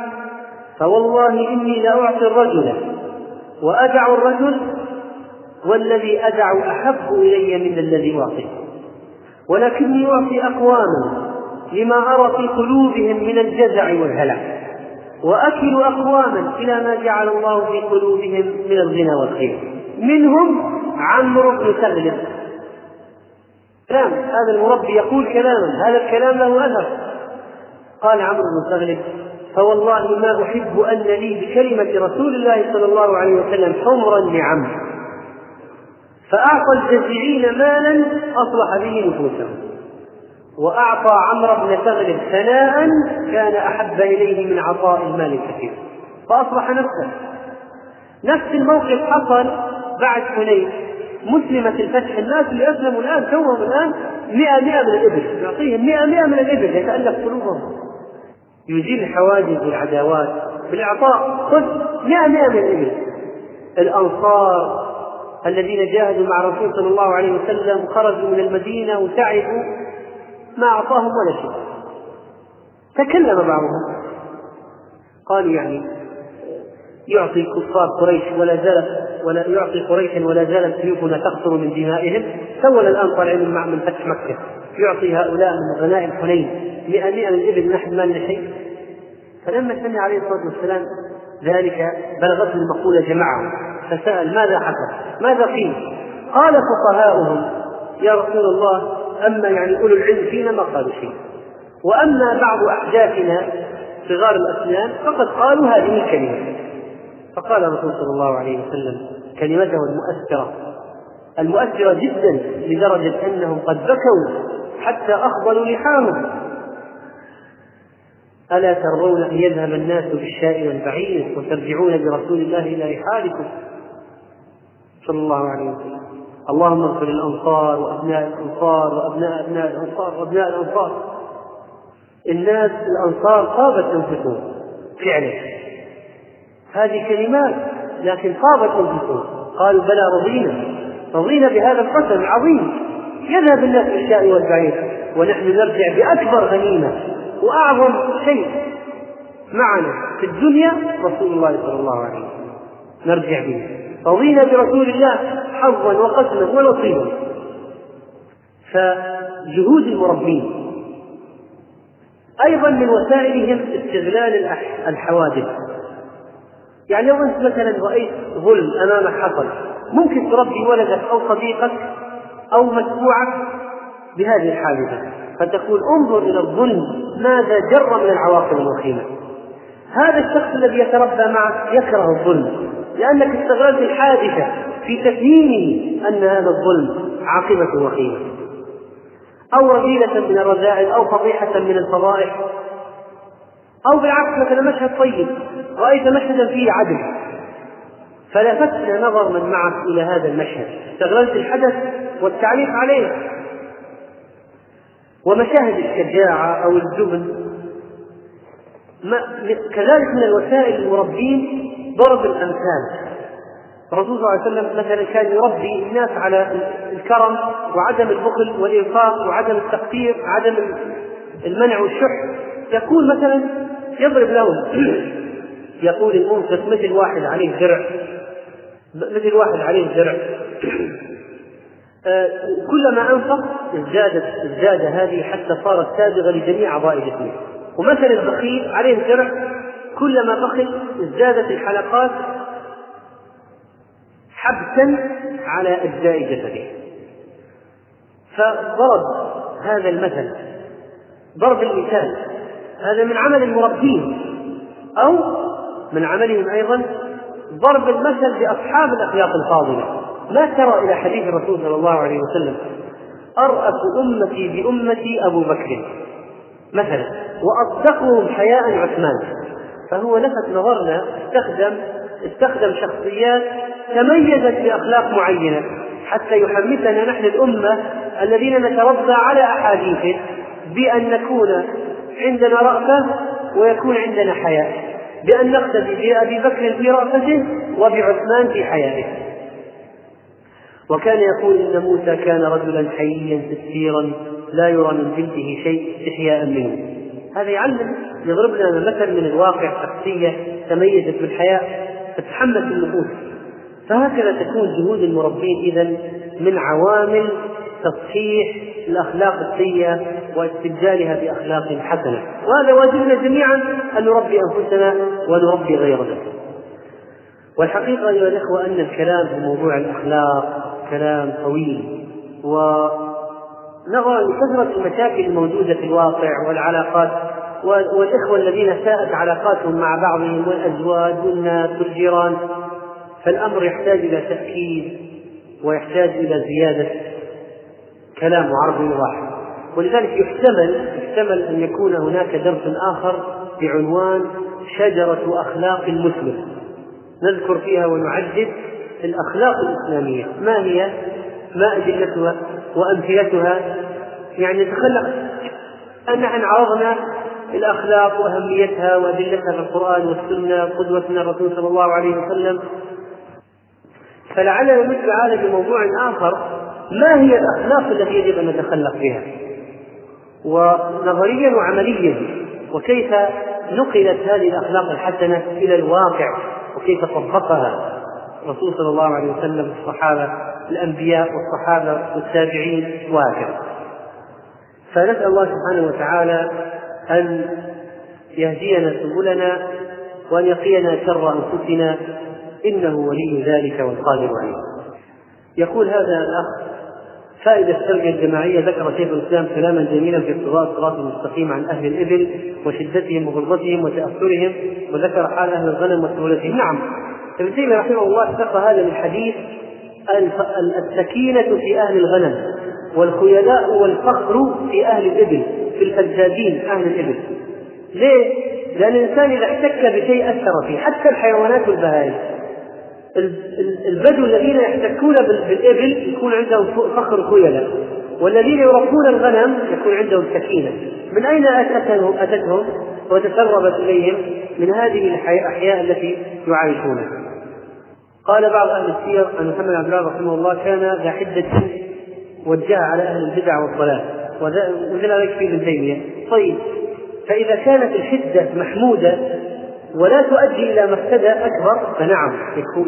Speaker 2: فوالله إني لأعطي الرجل وأدع الرجل والذي أدع أحب إلي من الذي أعطيه ولكني أعطي أقواما لما أرى في قلوبهم من الجزع والهلع وأكل أقواما إلى ما جعل الله في قلوبهم من الغنى والخير منهم عمرو بن سغلب كلام هذا المربي يقول كلاما هذا الكلام له أثر قال عمرو بن سغلب فوالله ما أحب أن لي بكلمة رسول الله صلى الله عليه وسلم حمرا لعمرو فأعطى الجزيعين مالا أصلح به نفوسهم وأعطى عمرو بن ثغر ثناء كان أحب إليه من عطاء المال الكثير فأصلح نفسه نفس الموقف حصل بعد حنين مسلمة الفتح الناس اللي أسلموا الآن توهم الآن مئة مئة من الإبل يعطيهم مئة مئة من الإبل يتألف قلوبهم يزيل الحواجز والعداوات بالإعطاء خذ مئة مئة من الإبل الأنصار الذين جاهدوا مع الرسول صلى الله عليه وسلم خرجوا من المدينة وتعبوا ما أعطاهم ولا شيء تكلم بعضهم قالوا يعني يعطي كفار قريش ولا زالت ولا يعطي قريشا ولا زالت سيوفنا تقطر من دمائهم سول الان طالعين مع من فتح مكه يعطي هؤلاء من غنائم حنين 100 من الابل نحن ما لنا شيء فلما سمع عليه الصلاه والسلام ذلك بلغته المقوله جمعهم فسأل ماذا حصل؟ ماذا قيل؟ قال فقهاؤهم يا رسول الله أما يعني أولو العلم فينا ما قالوا شيء وأما بعض أحداثنا صغار الأسنان فقد قالوا هذه الكلمة فقال الرسول صلى الله عليه وسلم كلمته المؤثرة المؤثرة جدا لدرجة أنهم قد بكوا حتى أخضلوا لحامهم ألا ترضون أن يذهب الناس بالشاء والبعير وترجعون برسول الله إلى رحالكم صلى الله عليه وسلم اللهم اغفر الانصار وابناء الانصار وابناء ابناء الانصار وابناء الانصار الناس الانصار طابت انفسهم فعلا هذه كلمات لكن طابت انفسهم قالوا بلى رضينا رضينا بهذا القسم العظيم يذهب الناس بالشاء والبعيد ونحن نرجع باكبر غنيمه واعظم شيء معنا في الدنيا رسول الله صلى الله عليه وسلم نرجع به رضينا برسول الله حظا وقسما ونصيبا فجهود المربين أيضا من وسائلهم استغلال الحوادث يعني لو أنت مثلا رأيت ظلم أمامك حصل ممكن تربي ولدك أو صديقك أو مدفوعك بهذه الحادثة فتقول انظر إلى الظلم ماذا جر من العواقب الوخيمة هذا الشخص الذي يتربى معك يكره الظلم لأنك استغلت الحادثة في تفهيمه أن هذا الظلم عاقبة وخيمة أو رذيلة من الرذائل أو فضيحة من الفضائح أو بالعكس مثلا مشهد طيب رأيت مشهدا فيه عدل فلفتنا نظر من معك إلى هذا المشهد استغللت الحدث والتعليق عليه ومشاهد الشجاعة أو الجبن ما كذلك من الوسائل المربين ضرب الامثال الرسول صلى الله عليه وسلم مثلا كان يربي الناس على الكرم وعدم البخل والانفاق وعدم التقدير عدم المنع والشح يقول مثلا يضرب لهم يقول المنفق مثل واحد عليه زرع مثل واحد عليه زرع آه، كلما انفق ازدادت ازداد هذه حتى صارت سابغه لجميع اعضاء جسمه ومثل البخيل عليه زرع كلما بقي ازدادت الحلقات حبسا على اجزاء جسده فضرب هذا المثل ضرب المثال هذا من عمل المربين او من عملهم ايضا ضرب المثل لاصحاب الاخلاق الفاضله لا ترى الى حديث الرسول صلى الله عليه وسلم ارأس امتي بامتي ابو بكر مثلا واصدقهم حياء عثمان فهو لفت نظرنا استخدم استخدم شخصيات تميزت بأخلاق معينة حتى يحمسنا نحن الأمة الذين نتربى على أحاديثه بأن نكون عندنا رأفة ويكون عندنا حياة بأن نقتدي بأبي بكر في رأفته وبعثمان في حيائه وكان يقول إن موسى كان رجلا حييا ستيرا لا يرى من جلده شيء استحياء منه هذا يعلم يضرب لنا مثل من الواقع شخصية تميزت بالحياة تتحمس النفوس فهكذا تكون جهود المربين إذا من عوامل تصحيح الأخلاق السيئة واستبدالها بأخلاق حسنة وهذا واجبنا جميعا أن نربي أنفسنا ونربي غيرنا والحقيقة أيها الأخوة أن الكلام في موضوع الأخلاق كلام طويل و نرى لكثرة المشاكل الموجودة في الواقع والعلاقات والإخوة الذين ساءت علاقاتهم مع بعضهم والأزواج والناس والجيران فالأمر يحتاج إلى تأكيد ويحتاج إلى زيادة كلام وعرض واحد ولذلك يحتمل يحتمل أن يكون هناك درس آخر بعنوان شجرة أخلاق المسلم نذكر فيها ونعدد الأخلاق الإسلامية ما هي ما أدلتها وأمثلتها يعني تخلق أن عن عرضنا الأخلاق وأهميتها وأدلتها في القرآن والسنة قدوتنا الرسول صلى الله عليه وسلم فلعلنا مثل هذا في موضوع آخر ما هي الأخلاق التي يجب أن نتخلق بها ونظريا وعمليا وكيف نقلت هذه الأخلاق الحسنة إلى الواقع وكيف طبقها الرسول صلى الله عليه وسلم الصحابه الأنبياء والصحابة والتابعين وهكذا فنسأل الله سبحانه وتعالى أن يهدينا سبلنا وأن يقينا شر أنفسنا إنه ولي ذلك والقادر عليه يقول هذا الأخ فائدة التربية الجماعية ذكر شيخ الإسلام كلاما جميلا في اقتضاء الصراط المستقيم عن أهل الإبل وشدتهم وغلظتهم وتأثرهم وذكر حال أهل الغنم وسهولتهم نعم ابن تيمية رحمه الله ذكر هذا الحديث السكينة في أهل الغنم والخيلاء والفخر في أهل الإبل في الفجاجين أهل الإبل ليه؟ لأن الإنسان إذا احتك بشيء أثر فيه حتى الحيوانات والبهائم البدو الذين يحتكون بالإبل يكون عندهم فخر خيلاء والذين يربون الغنم يكون عندهم سكينة من أين أتتهم, أتتهم وتسربت إليهم من هذه الأحياء التي يعايشونها قال بعض أهل السير أن محمد عبد الله رحمه الله كان ذا حدة وجهها على أهل البدع والضلال وكذلك في ابن تيمية طيب فإذا كانت الحدة محمودة ولا تؤدي إلى مفسدة أكبر فنعم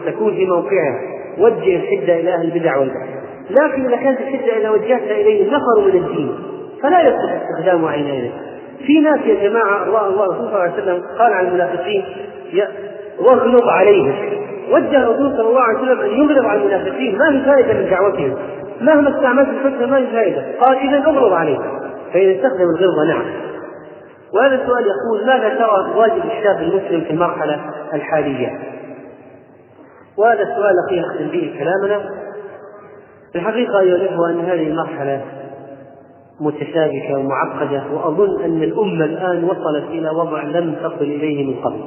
Speaker 2: تكون في موقعها وجه الحدة إلى أهل البدع والضلال لكن إذا كانت الحدة إذا وجهتها إليه نفروا من الدين فلا يصلح استخدامه عينيه في ناس يا جماعة الله الله صلى الله عليه وسلم قال عن المنافقين واغلظ عليهم وجه الرسول صلى الله عليه وسلم ان يغلب على المنافقين ما في فائده من دعوتهم مهما استعملت الفتنه ما في فائده قال اذا اغلظ عليه فاذا استخدم الغلظه نعم وهذا السؤال يقول ماذا ترى واجب الشاب المسلم في المرحله الحاليه؟ وهذا السؤال اخي نختم به كلامنا الحقيقه ايها الاخوه ان هذه المرحله متشابكه ومعقده واظن ان الامه الان وصلت الى وضع لم تصل اليه من قبل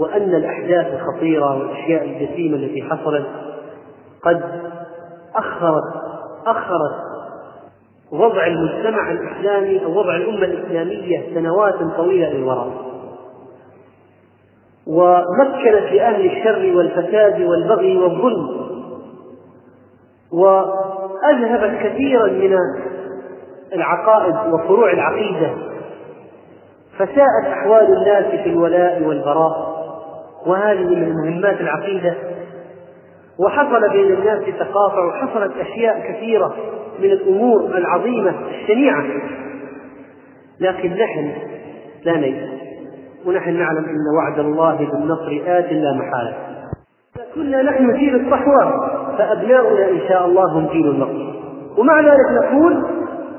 Speaker 2: وأن الأحداث الخطيرة والأشياء الجسيمة التي حصلت قد أخرت أخرت وضع المجتمع الإسلامي أو وضع الأمة الإسلامية سنوات طويلة للوراء ومكنت لأهل الشر والفساد والبغي والظلم وأذهبت كثيرا من العقائد وفروع العقيدة فساءت أحوال الناس في الولاء والبراء وهذه من مهمات العقيدة وحصل بين الناس تقاطع وحصلت أشياء كثيرة من الأمور العظيمة الشنيعة لكن نحن لا نيأس ونحن نعلم أن وعد الله بالنصر آت لا محالة كنا نحن جيل الصحوة فأبناؤنا إن شاء الله هم جيل النصر ومع ذلك نقول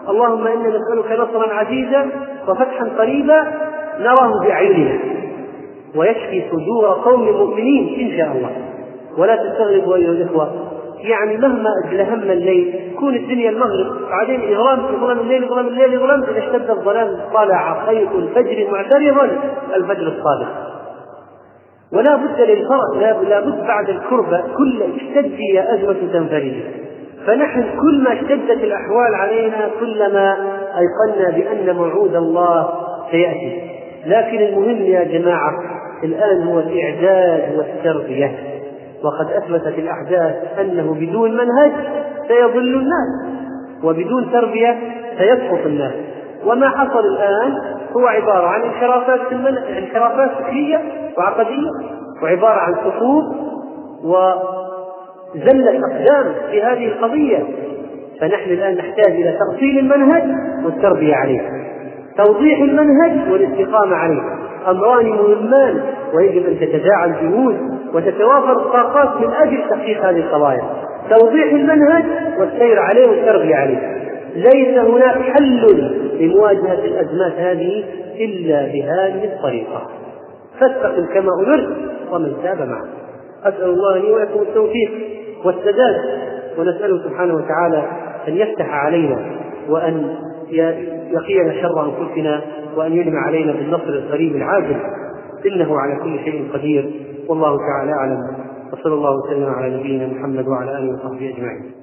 Speaker 2: اللهم إنا نسألك نصرا عزيزا وفتحا قريبا نراه بعيننا ويشفي صدور قوم مؤمنين إن شاء الله ولا تستغربوا أيها الإخوة يعني مهما ازدهمنا الليل تكون الدنيا المغرب بعدين إغرام اغرام ظلام الليل إغرام الليل إغرام إذا اشتد الظلام طلع خيط الفجر معترضا الفجر الصادق ولا بد للفرق لا بد بعد الكربة كل اشتد يا أزمة تنفرد فنحن كل ما اشتدت الأحوال علينا كلما أيقنا بأن موعود الله سيأتي لكن المهم يا جماعة الآن هو الإعداد والتربية وقد أثبتت الأحداث أنه بدون منهج سيضل الناس وبدون تربية سيسقط الناس وما حصل الآن هو عبارة عن انحرافات انحرافات فكرية وعقدية وعبارة عن سقوط وزلة أقدام في هذه القضية فنحن الآن نحتاج إلى تغسيل المنهج والتربية عليه توضيح المنهج والاستقامة عليه أمران مهمان ويجب أن تتداعى الجهود وتتوافر الطاقات من أجل تحقيق هذه القضايا توضيح المنهج والسير عليه والتربية عليه ليس هناك حل لمواجهة الأزمات هذه إلا بهذه الطريقة فاستقم كما أمرت ومن تاب معك أسأل الله لي ولكم التوفيق والسداد ونسأله سبحانه وتعالى أن يفتح علينا وأن يقينا شر انفسنا وان يلم علينا بالنصر القريب العاجل انه على كل شيء قدير والله تعالى اعلم وصلى الله وسلم على نبينا محمد وعلى اله وصحبه اجمعين